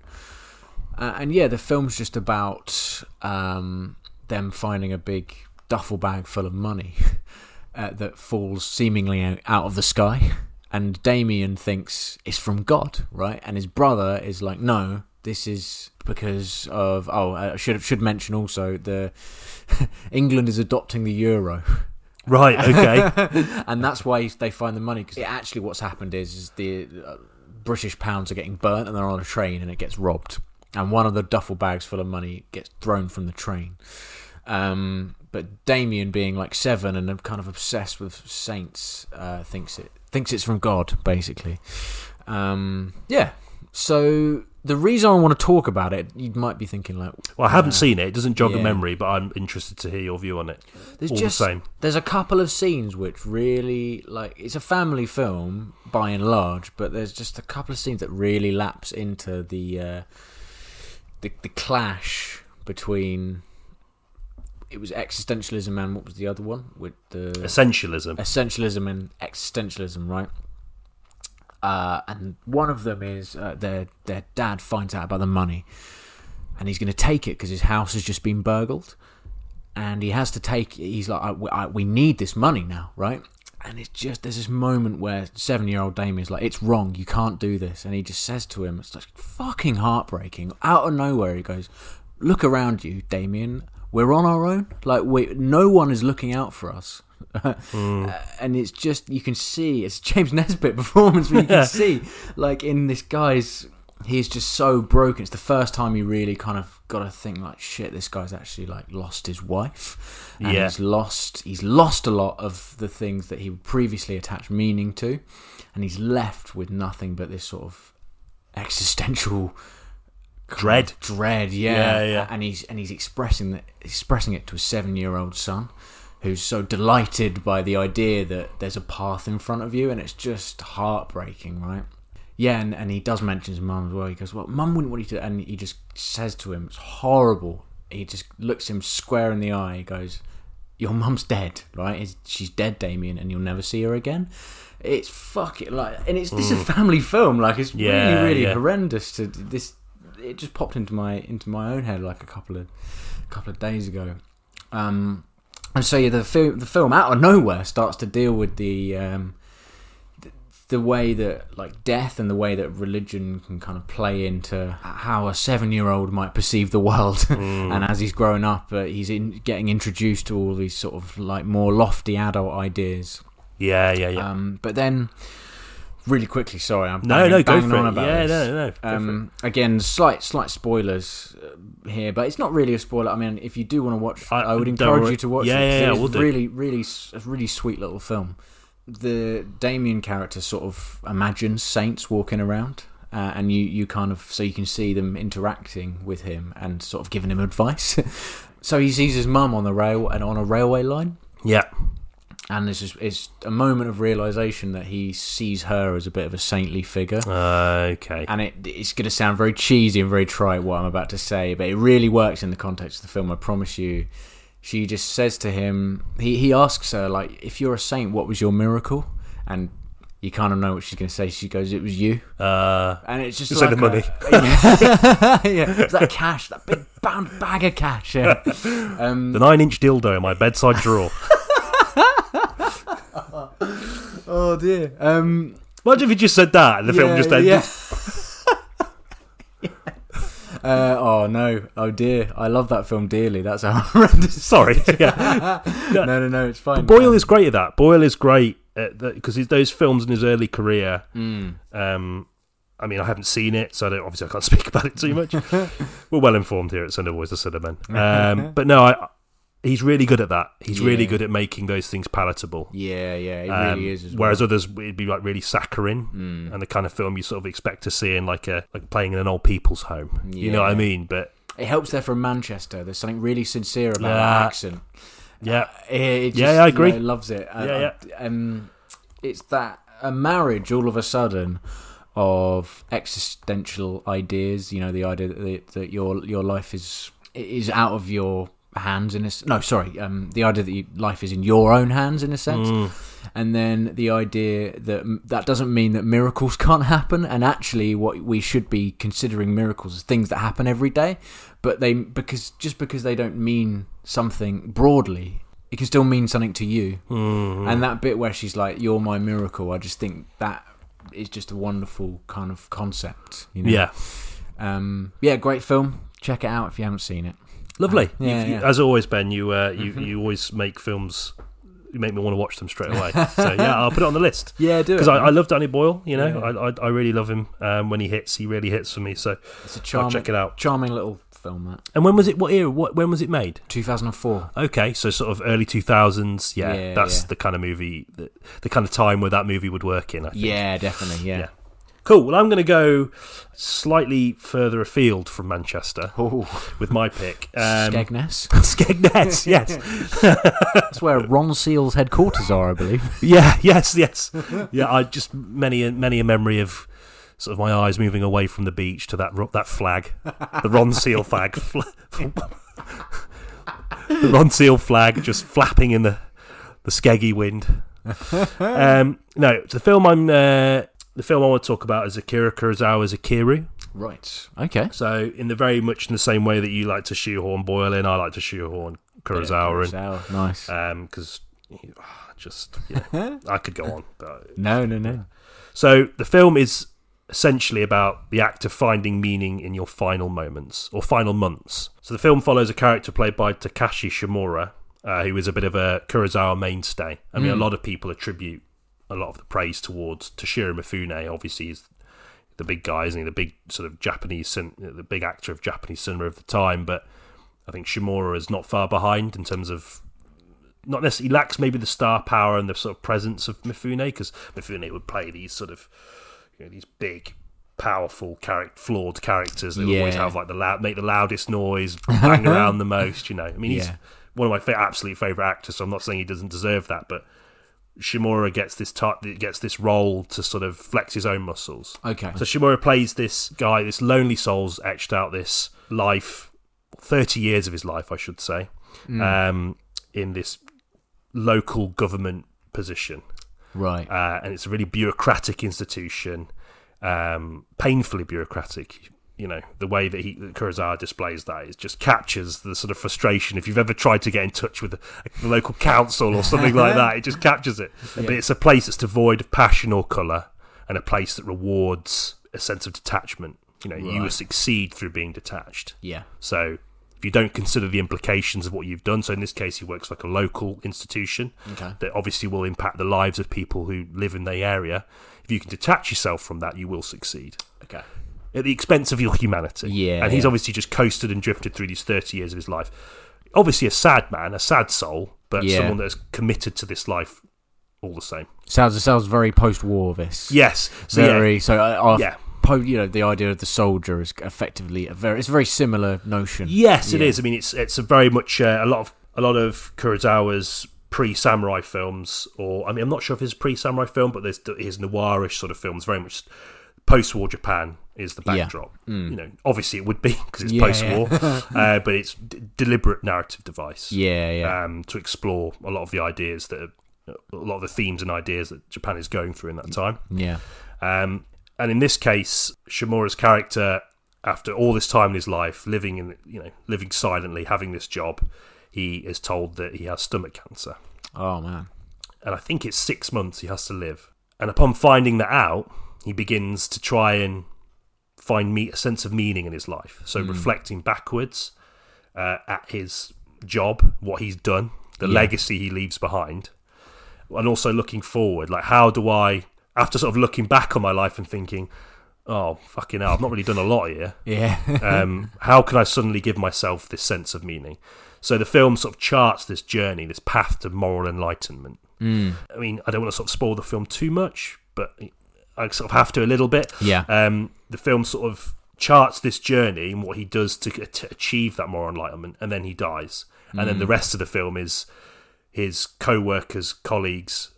Uh, and yeah, the film's just about um, them finding a big duffel bag full of money uh, that falls seemingly out- of the sky. And Damien thinks it's from God, right? And his brother is like, no, this is because of. Oh, I should should mention also the England is adopting the euro, Right. Okay. and that's why they find the money. Because actually, what's happened is, is the uh, British pounds are getting burnt, and they're on a train, and it gets robbed. And one of the duffel bags full of money gets thrown from the train. Um, but Damien, being like seven and kind of obsessed with saints, uh, thinks it thinks it's from God, basically. Um, yeah. So the reason I want to talk about it, you might be thinking like, Well, I haven't seen it. It doesn't jog a memory, but I'm interested to hear your view on it. There's All just the same. there's a couple of scenes which really like it's a family film by and large, but there's just a couple of scenes that really lapse into the uh, the the clash between it was existentialism and what was the other one with the Essentialism. essentialism and existentialism, right? Uh, and one of them is uh, their their dad finds out about the money, and he's going to take it because his house has just been burgled. and he has to take. He's like, I, I, "We need this money now, right?" And it's just there's this moment where seven year old Damien's like, "It's wrong. You can't do this," and he just says to him, "It's like fucking heartbreaking." Out of nowhere, he goes, "Look around you, Damien. We're on our own. Like, we, no one is looking out for us." Uh, and it's just you can see it's James Nesbitt performance, but you can see like in this guy's he's just so broken. It's the first time you really kind of got to think like, shit, this guy's actually like lost his wife, and Yeah. he's lost he's lost a lot of the things that he previously attached meaning to, and he's left with nothing but this sort of existential Dread. dread, yeah, Yeah, yeah. and he's and he's expressing that expressing it to a seven year old son. Who's so delighted by the idea that there's a path in front of you, and it's just heartbreaking, right? Yeah, and, and he does mention his mum as well. He goes, "Well, mum wouldn't want you to," and he just says to him, "It's horrible." He just looks him square in the eye. He goes, "Your mum's dead, right? She's dead, Damien, and you'll never see her again." It's fucking like, and it's this is a family film. Like, it's Yeah, really, really yeah. horrendous. To this, it just popped into my into my own head like a couple of couple of days ago. Um, and so yeah, the film the film out of nowhere starts to deal with the um, th- the way that like death and the way that religion can kind of play into how a seven year old might perceive the world. and as he's growing up, uh, he's in, getting introduced to all these sort of like more lofty adult ideas. Yeah, yeah, yeah. Um, but then, really quickly, sorry, I'm no, banging, no, go for on it. about Yeah, this. no, no. go for it. Um, again, slight slight spoilers uh, here, but it's not really a spoiler. I mean, if you do want to watch, I- I, would encourage worry. you to watch Yeah, it. yeah, yeah, we'll do. really, really, really sweet little film. The Damien character sort of imagines saints walking around, uh, and you you kind of so you can see them interacting with him and sort of giving him advice. so he sees his mum on the rail and on a railway line yeah, and this is it's a moment of realization that he sees her as a bit of a saintly figure. okay. And it, it's going to sound very cheesy and very trite what I'm about to say, but it really works in the context of the film. I promise you. She just says to him, he he asks her like, "If you're a saint, what was your miracle?" And you kind of know what she's going to say. She goes, "It was you." Uh, And it's just Just like the a- money. yeah, it's that cash, that big bound bag of cash. Yeah. Um, the nine-inch dildo in my bedside drawer. oh dear. Um, Imagine if you just said that and the film just ended. yeah. Uh, oh no! Oh dear! I love that film dearly. That's how horrendous. Sorry. Yeah. no, no, no. It's fine. Boyle Um, is great at that. Boyle is great because those films in his early career. mm, Um, I mean, I haven't seen it, so I don't, obviously I can't speak about it too much. We're well informed here at Sunday Boys, the Cinnamon. Um, but no, I, he's really good at that. He's really good at making those things palatable. yeah, yeah. It Um, really is. As whereas well. others it'd be like really saccharine Mm. and the kind of film you sort of expect to see in like a like playing in an old people's home. You know what I mean? But it helps they're from Manchester. There's something really sincere about Yeah. that accent. yeah, it just, Yeah, yeah, I agree. you know, loves it. I- Yeah, I- um, it's that a marriage all of a sudden of existential ideas. You know, the idea that, that your your life is is out of your hands in a no sorry um the idea that you, life is in your own hands in a sense. Mm. and then the idea that that doesn't mean that miracles can't happen and actually what we should be considering miracles as things that happen every day but they because just because they don't mean something broadly it can still mean something to you. Mm. and that bit where she's like you're my miracle i just think that is just a wonderful kind of concept you know? Yeah, um yeah great film. Check it out if you haven't seen it lovely. Yeah, you- yeah. as always, Ben, you uh, you you always make films. You make me want to watch them straight away. so yeah, I'll put it on the list. yeah do because I, I love Danny Boyle. You know, Yeah. I, I I really love him. Um, when he hits, he really hits for me. So it's a I'll check it out. charming little film that And when was it? What era? What when was it made? 2004 Okay, so sort of early two thousands. Yeah, Yeah, that's yeah. the kind of movie, that, the kind of time where that movie would work in. I think. yeah definitely yeah, Yeah. Cool. Well, I'm going to go slightly further afield from Manchester Oh, with my pick. Um, Skegness. Skegness. Yes. That's where Ron Seal's headquarters are, I believe. Yeah. Yes. Yes. Yeah. I just many a- many a memory of sort of my eyes moving away from the beach to that that flag, the Ronseal flag. The Ronseal flag just flapping in the the skeggy wind. Um, no, the film I'm uh, the film I want to talk about is Akira Kurosawa's Ikiru. Right. Okay. So, in the very much in the same way that you like to shoehorn Boyle in, I like to shoehorn Kurosawa in Kurosawa, nice. Um, because ah, just yeah, I could go on. But, no, no, no. so the film is essentially about the act of finding meaning in your final moments or final months. So the film follows a character played by Takashi Shimura, uh, who is a bit of a Kurosawa mainstay. I mean, a hmm. lot of people attribute a lot of the praise towards Toshiro Mifune. Obviously, he's the big guy, isn't he? The big sort of Japanese, cin- the big actor of Japanese cinema of the time. But I think Shimura is not far behind in terms of not necessarily lacks maybe the star power and the sort of presence of Mifune because Mifune would play these sort of you know, these big, powerful, charac- flawed characters that would always have like the loud, make the loudest noise, bang around the most. You know, I mean, he's Yeah. one of my fa- absolute favorite actors. So I'm not saying he doesn't deserve that, but Shimura gets this t- gets this role to sort of flex his own muscles. Okay. So Shimura plays this guy, this lonely soul's etched out this life, 30 years of his life, I should say, um, in this local government position. right. Uh, and it's a really bureaucratic institution, um, painfully bureaucratic. You know, the way that he that Kurosawa displays that is just captures the sort of frustration. If you've ever tried to get in touch with the, the local council or something like that, it just captures it. But it's a place that's devoid of passion or colour, and a place that rewards a sense of detachment. You know, you Right. succeed through being detached. yeah. So if you don't consider the implications of what you've done, so in this case, he works like a local institution Okay. that obviously will impact the lives of people who live in the area. If you can detach yourself from that, you will succeed Okay. At the expense of your humanity. Yeah, and he's yeah. obviously just coasted and drifted through these thirty years of his life. Obviously, a sad man, a sad soul, but Yeah. someone that's committed to this life all the same. Sounds sounds very post-war. This. Yes, so yeah, very. So uh, Yeah. Po, you know, the idea of the soldier is effectively a very. It's a very similar notion. Yes, it Yeah. is. I mean, it's it's a very much uh, a lot of a lot of Kurosawa's pre-samurai films, or I mean, I'm not sure if it's pre-samurai film, but there's his noirish sort of films. Very much post-war Japan is the Yeah. backdrop. You know, obviously it would be because it's Yeah, post-war, uh, but it's d- deliberate narrative device. Yeah. Yeah. Um, to explore a lot of the ideas that are, a lot of the themes and ideas that Japan is going through in that time. yeah. Um, and in this case, Shimura's character, after all this time in his life, living in you know living silently, having this job, he is told that he has stomach cancer, Oh man. and I think it's six months he has to live. And upon finding that out, he begins to try and find me- a sense of meaning in his life. So reflecting backwards uh, at his job, what he's done, the Yeah. legacy he leaves behind, and also looking forward. Like, how do I, after sort of looking back on my life and thinking, oh fucking hell, I've not really done a lot here. Yeah. Um, how can I suddenly give myself this sense of meaning? So the film sort of charts this journey, this path to moral enlightenment. Mm. I mean, I don't want to sort of spoil the film too much, but I sort of have to a little bit. Yeah. Um, the film sort of charts this journey and what he does to, to achieve that moral enlightenment, and then he dies. And then the rest of the film is his co-workers, colleagues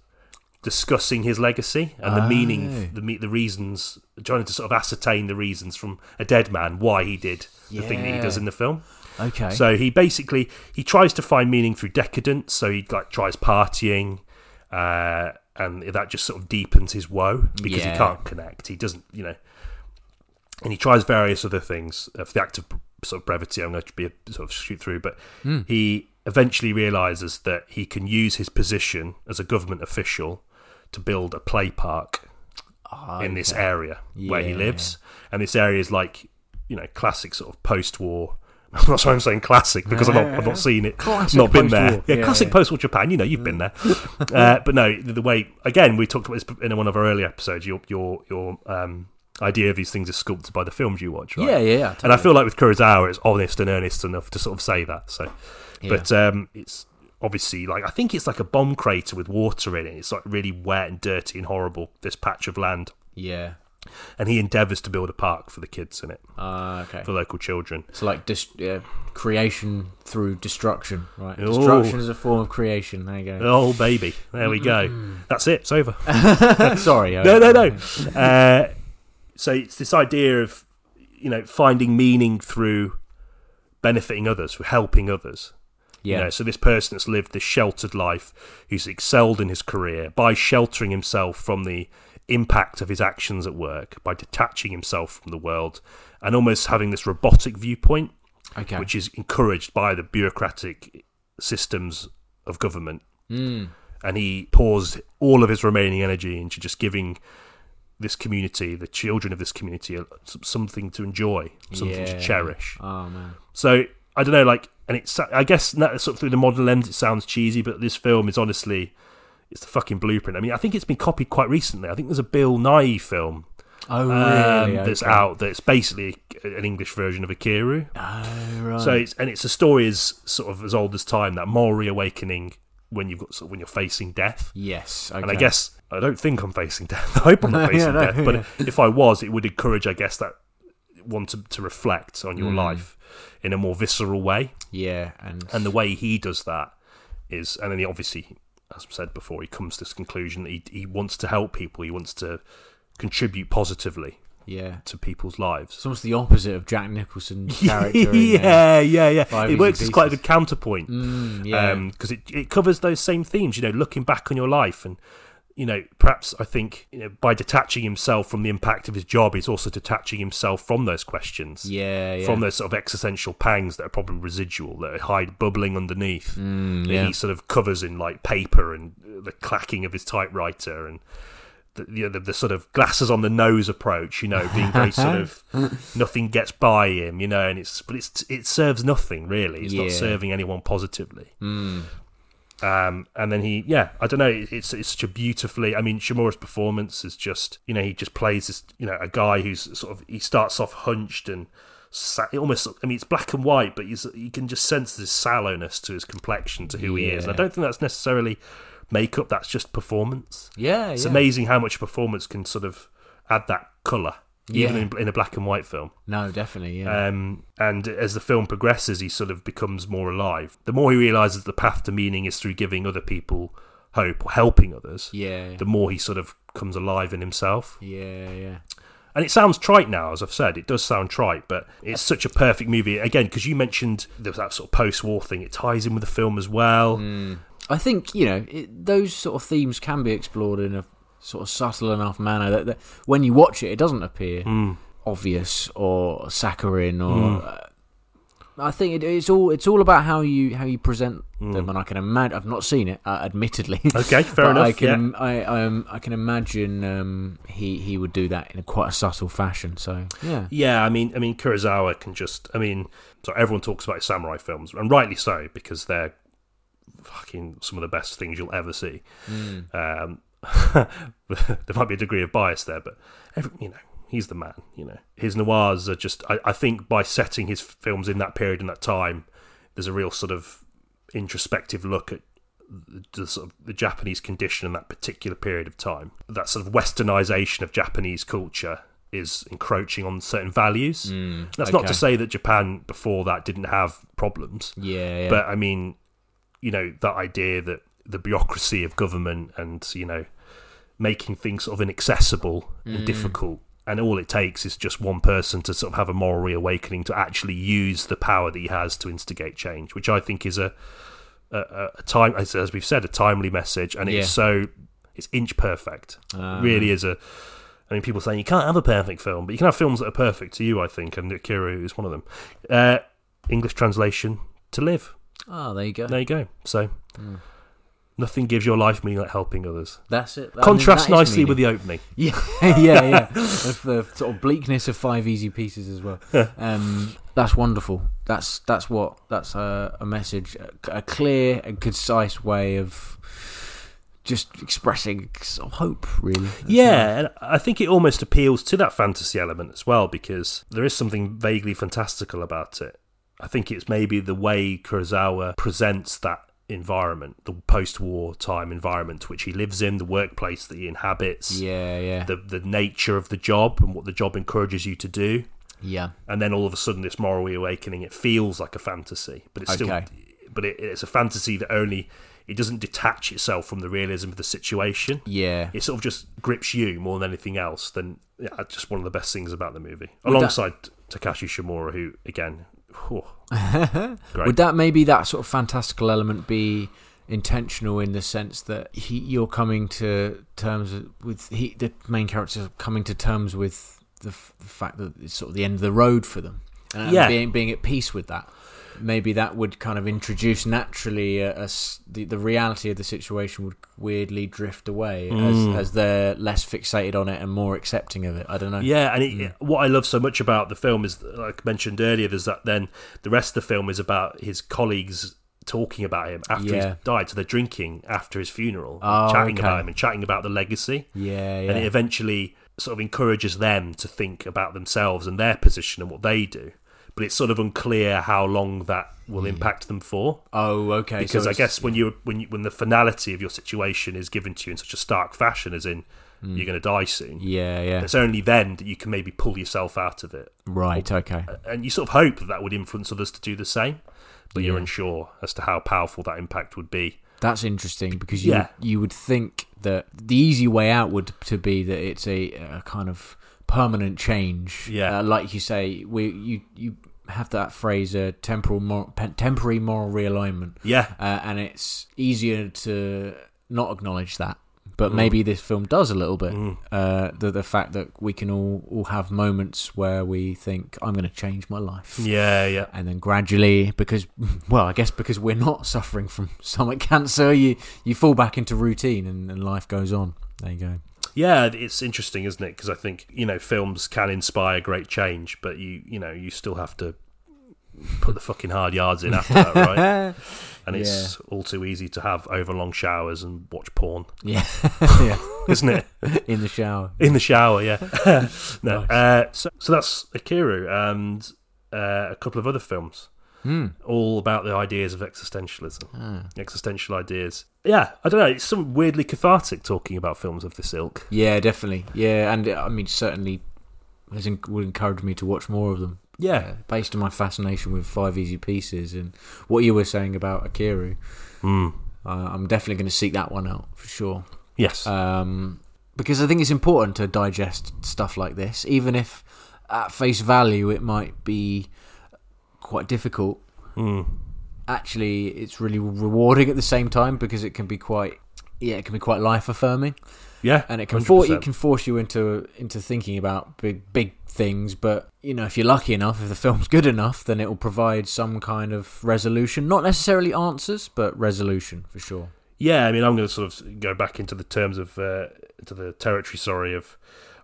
discussing his legacy and the Oh. meaning, the the reasons, trying to sort of ascertain the reasons from a dead man why he did the thing that he does in the film. Okay. So he basically he tries to find meaning through decadence. So he like tries partying, uh, and that just sort of deepens his woe because Yeah. he can't connect. He doesn't, you know, and he tries various other things uh, for the act of sort of brevity. I'm going to be a, sort of shoot through, but Hmm. he eventually realizes that he can use his position as a government official to build a play park in this area where he lives, and this area is like you know classic sort of post-war. That's why I'm saying classic because I've not, I've not seen it, Classic not been there. Yeah, Yeah, classic post-war Japan. You know, you've been there. uh, but no, the, the way again we talked about this in one of our earlier episodes. Your your your um, idea of these things is sculpted by the films you watch, right? yeah. Yeah. yeah And I feel like with Kurosawa, it's honest and earnest enough to sort of say that. So, but um, it's obviously like I think it's like a bomb crater with water in it. It's like really wet and dirty and horrible. This patch of land, yeah. And he endeavours to build a park for the kids in it, Uh, okay. for local children. It's like dis- yeah, creation through destruction, right? Ooh. Destruction is a form of creation. There you go. Oh baby, there we go. That's it. It's over. Sorry. no, no, no. Uh, so it's this idea of you know finding meaning through benefiting others, through helping others. Yeah. You know, so this person that's lived this sheltered life, who's excelled in his career by sheltering himself from the impact of his actions at work, by detaching himself from the world, and almost having this robotic viewpoint, okay. which is encouraged by the bureaucratic systems of government, Mm. and he pours all of his remaining energy into just giving this community, the children of this community, something to enjoy, something to cherish. Oh man. So I don't know, like, and it's I guess that sort of through the modern lens, it sounds cheesy, but this film is honestly, it's the fucking blueprint. I mean, I think it's been copied quite recently. I think there's a Bill Nighy film Oh um, that's Okay. out that's basically an English version of Ikiru. Oh right. So it's and it's a story is sort of as old as time that moral reawakening when you've got sort of, when you're facing death. yes. Okay. And I guess I don't think I'm facing death. I hope I'm not Yeah, facing no, death. But yeah. if I was, it would encourage, I guess, that one to, to reflect on your Mm. life in a more visceral way. Yeah, and And the way he does that is, and then he obviously, as I said before, he comes to this conclusion that he, he wants to help people. He wants to contribute positively yeah. to people's lives. It's almost the opposite of Jack Nicholson's character. uh, yeah, yeah, yeah. It works as quite a good counterpoint. Mm, yeah. because it, it covers those same themes. You know, looking back on your life, and you know, perhaps I think you know by detaching himself from the impact of his job, he's also detaching himself from those questions, yeah, yeah. from those sort of existential pangs that are probably residual, that hide bubbling underneath. Mm, that yeah. he sort of covers in like paper and uh, the clacking of his typewriter and. The, you know, the, the sort of glasses on the nose approach, you know, being very sort of nothing gets by him, you know, and it's but it's it serves nothing really. It's not serving anyone positively. Mm. Um, and then he, yeah, I don't know. It's it's such a beautifully. I mean, Shimura's performance is just, you know, he just plays this, you know, a guy who's sort of he starts off hunched and sa- it almost. I mean, it's black and white, but he's, you can just sense this sallowness to his complexion, to who he is. And I don't think that's necessarily makeup. That's just performance. Yeah, It's yeah. amazing how much performance can sort of add that color, even in, in a black and white film. No, definitely. Yeah. Um, and as the film progresses, he sort of becomes more alive. The more he realizes the path to meaning is through giving other people hope or helping others, yeah. the more he sort of comes alive in himself. Yeah, yeah. And it sounds trite now, as I've said. It does sound trite, but it's such a perfect movie. Again, because you mentioned there was that sort of post-war thing. It ties in with the film as well. Mm. I think you know it, those sort of themes can be explored in a sort of subtle enough manner that, that when you watch it, it doesn't appear Mm. obvious or saccharine or. Uh, I think it, it's all it's all about how you how you present them, and I can imagine. I've not seen it, uh, admittedly. Mm. Okay, fair enough. I can I um, I can imagine um, he he would do that in a quite a subtle fashion. So yeah, Yeah, I mean, I mean, Kurosawa can just. I mean, so everyone talks about samurai films, and rightly so because they're fucking some of the best things you'll ever see. Um, there might be a degree of bias there, but every, you know, he's the man. You know, his noirs are just. I, I think by setting his films in that period and that time, there's a real sort of introspective look at the sort of the Japanese condition in that particular period of time. That sort of westernization of Japanese culture is encroaching on certain values. Hmm, That's not to say that Japan before that didn't have problems, yeah, yeah. but I mean, you know, that idea that the bureaucracy of government and you know making things sort of inaccessible Mm. and difficult. And all it takes is just one person to sort of have a moral reawakening to actually use the power that he has to instigate change, which I think is a a, a- time, as as we've said, a timely message, and Yeah. it's so it's inch perfect. Ah. It really is a. I mean, people saying you can't have a perfect film, but you can have films that are perfect to you. I think, and Ikiru is one of them. Uh, English translation: To live. oh, there you go. There you go. So, nothing gives your life meaning like helping others. That's it. Mean, Contrasts that is nicely with the opening. Yeah, yeah, yeah. the, the sort of bleakness of five easy pieces as well. Um, that's wonderful. That's that's what that's a, a message, a, a clear and concise way of just expressing hope. Really. That's Yeah, and I think it almost appeals to that fantasy element as well because there is something vaguely fantastical about it. I think it's maybe the way Kurosawa presents that environment, the post-war time environment which he lives in, the workplace that he inhabits. Yeah, yeah, the the nature of the job and what the job encourages you to do. yeah. and then all of a sudden this moral awakening it feels like a fantasy but it's Okay. still but it, it's a fantasy that only it doesn't detach itself from the realism of the situation Yeah. it sort of just grips you more than anything else then yeah, just one of the best things about the movie Would that- alongside takashi shimura who again Would that maybe that sort of fantastical element be intentional in the sense that he, you're coming to terms with he, the main characters coming to terms with the, f- the fact that it's sort of the end of the road for them, and Yeah. being being at peace with that. Maybe that would kind of introduce naturally a, a the, the reality of the situation would weirdly drift away Mm. as, as they're less fixated on it and more accepting of it. I don't know. Yeah, and it, what I love so much about the film is, like I mentioned earlier, there's that. Then the rest of the film is about his colleagues talking about him after Yeah. he's died. So they're drinking after his funeral, Oh, chatting okay. about him and chatting about the legacy. Yeah, yeah. and it eventually sort of encourages them to think about themselves and their position and what they do. But it's sort of unclear how long that will hmm. impact them for. oh, okay. so Because I guess when you when you, when the finality of your situation is given to you in such a stark fashion, as in hmm. you're going to die soon, Yeah, yeah. it's only then that you can maybe pull yourself out of it. Right, okay. And you sort of hope that that would influence others to do the same, but you're unsure as to how powerful that impact would be. That's interesting because you Yeah. you would think that the easy way out would to be that it's a, a kind of permanent change. Yeah. uh, like you say, we you you have that phrase, uh, temporal mor- pe- temporary moral realignment, Yeah, uh, and it's easier to not acknowledge that. But Mm. maybe this film does a little bit. Uh, the the fact that we can all all have moments where we think, "I'm going to change my life." yeah, yeah. and then gradually because well i guess because we're not suffering from stomach cancer you you fall back into routine and, and life goes on there you go Yeah, it's interesting, isn't it? Because I think you know films can inspire great change, but you you know you still have to put the fucking hard yards in after that, right? And it's all too easy to have overlong showers and watch porn, yeah yeah isn't it? in the shower In the shower, yeah. no, Nice. uh, so so that's Ikiru and uh, a couple of other films, Hmm. all about the ideas of existentialism, Ah. existential ideas. Yeah, I don't know. It's some weirdly cathartic talking about films of this ilk. yeah definitely yeah and uh, i mean certainly has would encourage me to watch more of them Yeah, uh, based on my fascination with five easy pieces and what you were saying about ikiru Mm. uh, i'm definitely going to seek that one out for sure yes, um, because I think it's important to digest stuff like this, even if at face value it might be quite difficult. Mm. Actually, it's really rewarding at the same time because it can be quite, yeah, it can be quite life affirming, yeah, and it can for, 100%. it can force you into into thinking about big big things. But you know, if you're lucky enough, if the film's good enough, then it will provide some kind of resolution, not necessarily answers, but resolution for sure. Yeah, I mean, I'm going to sort of go back into the terms of uh, to the territory, sorry, of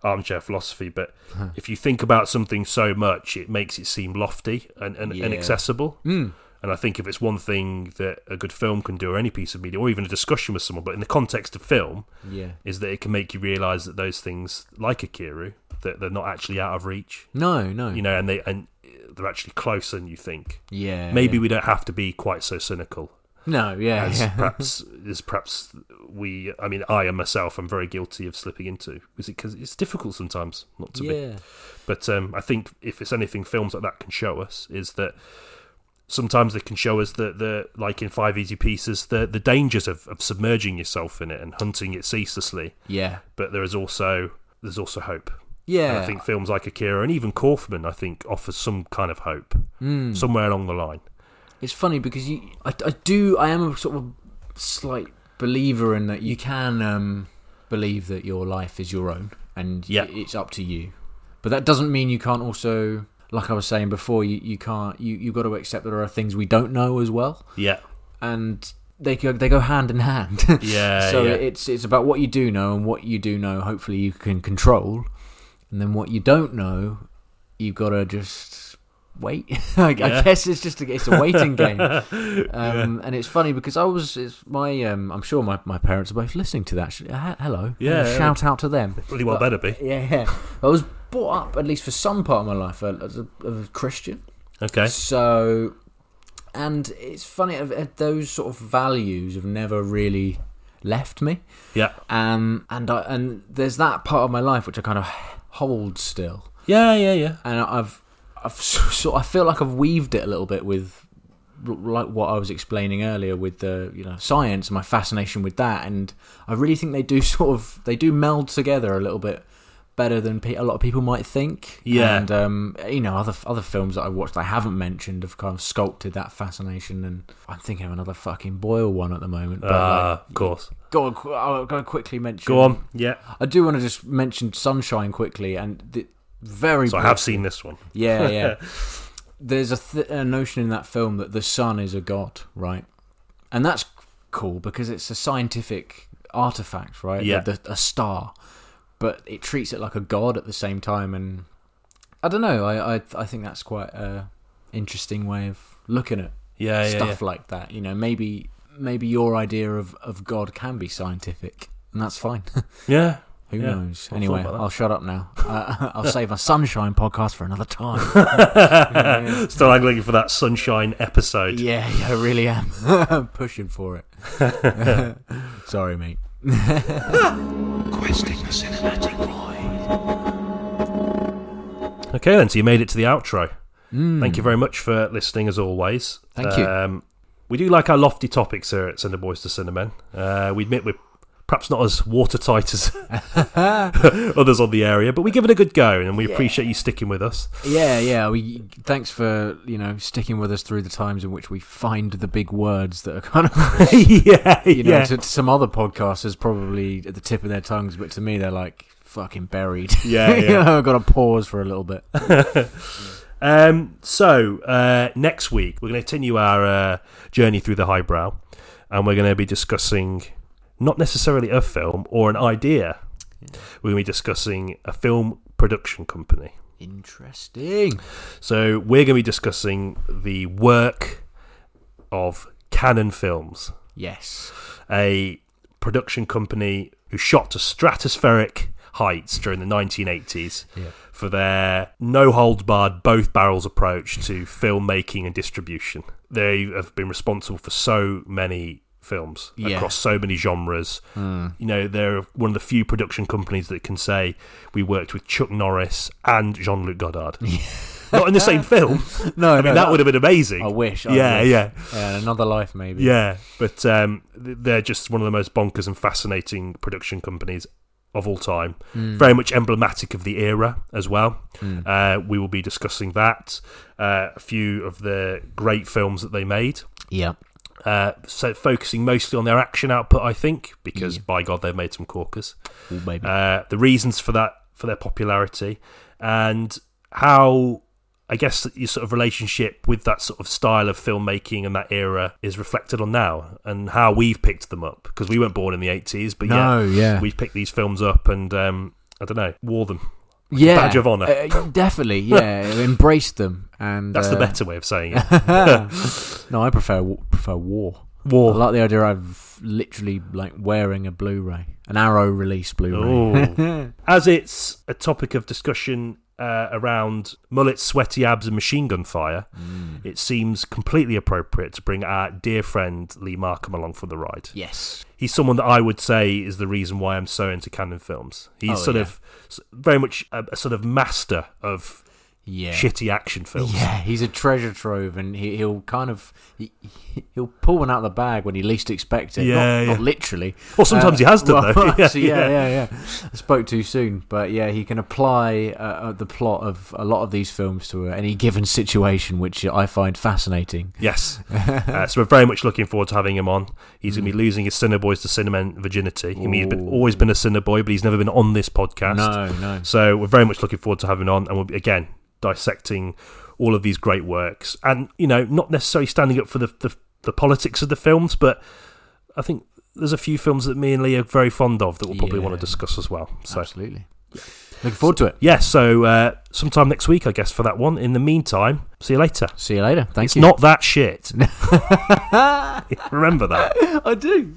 armchair philosophy. But if you think about something so much, it makes it seem lofty and, and, Yeah. and accessible. Mm. And I think if it's one thing that a good film can do, or any piece of media, or even a discussion with someone, but in the context of film, Yeah. is that it can make you realise that those things, like Ikiru, that they're not actually out of reach. No, no. You know, and they and they're actually closer than you think. yeah. Maybe yeah. we don't have to be quite so cynical No, yeah, as yeah. perhaps as perhaps we I mean I and myself I'm very guilty of slipping into Is it because it's difficult sometimes not to be but um, I think if it's anything films like that can show us is that sometimes they can show us that the like in five easy pieces the the dangers of, of submerging yourself in it and hunting it ceaselessly Yeah. but there is also there's also hope Yeah. and I think films like Ikiru and even Kaufman I think offers some kind of hope Mm. somewhere along the line It's funny because you, I, I do, I am a sort of slight believer in that you can um, believe that your life is your own and Yeah. it's up to you. But that doesn't mean you can't also, like I was saying before, you, you can't, you, you've got to accept that there are things we don't know as well. yeah And they go, they go hand in hand. yeah so yeah. it's it's about what you do know and what you do know. Hopefully, you can control, and then what you don't know, you've got to just wait. I, I Yeah. guess it's just a, it's a waiting game. Um, and it's funny because I was it's my um, I'm sure my, my parents are both listening to that. Actually, uh, hello, Yeah. Uh, shout out to them. Really well better be. Yeah, yeah. I was brought up at least for some part of my life as a, as a Christian. Okay. So, and it's funny, those sort of values have never really left me. Yeah. Um, and I, and there's that part of my life which I kind of hold still, Yeah, yeah, yeah. and I've I've sort I feel like I've weaved it a little bit with like what I was explaining earlier with the you know science and my fascination with that, and I really think they do sort of they do meld together a little bit better than pe- a lot of people might think. Yeah. and um, you know other other films that I watched I haven't mentioned have kind of sculpted that fascination, and I'm thinking of another fucking Boyle one at the moment. But Ah, like, of course. go on, qu- I'll go quickly mention. Go on. Yeah. I do want to just mention Sunshine quickly, and the very. So I have seen this one. Yeah, yeah. there's a, th- a notion in that film that the sun is a god, right? And that's cool because it's a scientific artifact, right? Yeah. The, the- a star, but it treats it like a god at the same time. And I don't know. I I, I think that's quite a interesting way of looking at Yeah, yeah, stuff yeah. like that. You know, maybe maybe your idea of of God can be scientific, and that's fine. Yeah. Who Yeah, knows? I've Anyway, thought about that. I'll shut up now. Uh, I'll save a sunshine podcast for another time. Still angling for that sunshine episode. yeah, yeah, I really am. I'm pushing for it. Sorry, mate. Questing the cinematic void. Okay, then. So you made it to the outro. Thank you very much for listening, as always. Thank you. Um, we do like our lofty topics here at Cineboys to Cinnamon. Uh, we admit we're perhaps not as watertight as others on the area, but we give it a good go, and we appreciate you sticking with us. Yeah, yeah. We thanks for you know sticking with us through the times in which we find the big words that are kind of yeah, you know yeah. to, to some other podcasters probably at the tip of their tongues, but to me they're like fucking buried. Yeah, you yeah. know, I've got to pause for a little bit. Um, so uh, next week we're going to continue our uh, journey through the highbrow, and we're going to be discussing not necessarily a film or an idea. We're going to be discussing a film production company. Interesting. So we're going to be discussing the work of Cannon Films, Yes. a production company who shot to stratospheric heights during the 1980s Yeah. for their no holds barred, both barrels approach to filmmaking and distribution. They have been responsible for so many films Yeah. across so many genres. You know, they're one of the few production companies that can say we worked with Chuck Norris and Jean Luc Godard. Not in the same film. No, I mean, that would have been amazing. I wish. I yeah, wish. yeah. Yeah, another life maybe. Yeah, but um, they're just one of the most bonkers and fascinating production companies of all time. Very much emblematic of the era as well. Uh, we will be discussing that, uh, a few of the great films that they made. Yeah. Uh, so focusing mostly on their action output, I think, because by God, they've made some corkers. Ooh, baby. Uh, the reasons for that, for their popularity, and how I guess your sort of relationship with that sort of style of filmmaking and that era is reflected on now, and how we've picked them up because we weren't born in the eighties, but no, yeah, yeah. we've picked these films up and um, I don't know, wore them. Yeah. badge of honour. Uh, definitely, yeah. Embraced them. And That's the uh, better way of saying it. No, I prefer prefer war. War. I like the idea of literally like wearing a Blu-ray, an Arrow release Blu-ray. As it's a topic of discussion uh, around mullets, sweaty abs, and machine gun fire, Mm. it seems completely appropriate to bring our dear friend Lee Markham along for the ride. Yes. He's someone that I would say is the reason why I'm so into Cannon films. He's Oh, sort yeah. of very much a, a sort of master of Yeah. shitty action films. Yeah, he's a treasure trove, and he, he'll kind of he, he'll pull one out of the bag when he least expects it. Yeah, not, yeah. not literally. Well, sometimes he has done, well, though. Yeah, actually, yeah, yeah. yeah, yeah, I spoke too soon, but yeah, he can apply uh, uh, the plot of a lot of these films to uh, any given situation, which I find fascinating. Yes. uh, so we're very much looking forward to having him on. He's going to be losing his Cineboys to Cinnamon virginity. I mean, he's been, Mm. Always been a Cineboy, but he's never been on this podcast. No, no. So we're very much looking forward to having him on, and we'll be again dissecting all of these great works, and you know, not necessarily standing up for the the, the politics of the films, but I think there's a few films that me and Lee are very fond of that we'll probably want to discuss as well. So Absolutely. Looking forward to it. yeah, so uh, sometime next week, I guess, for that one. In the meantime, see you later. See you later. Thank it's you. not that shit. Remember that. I do.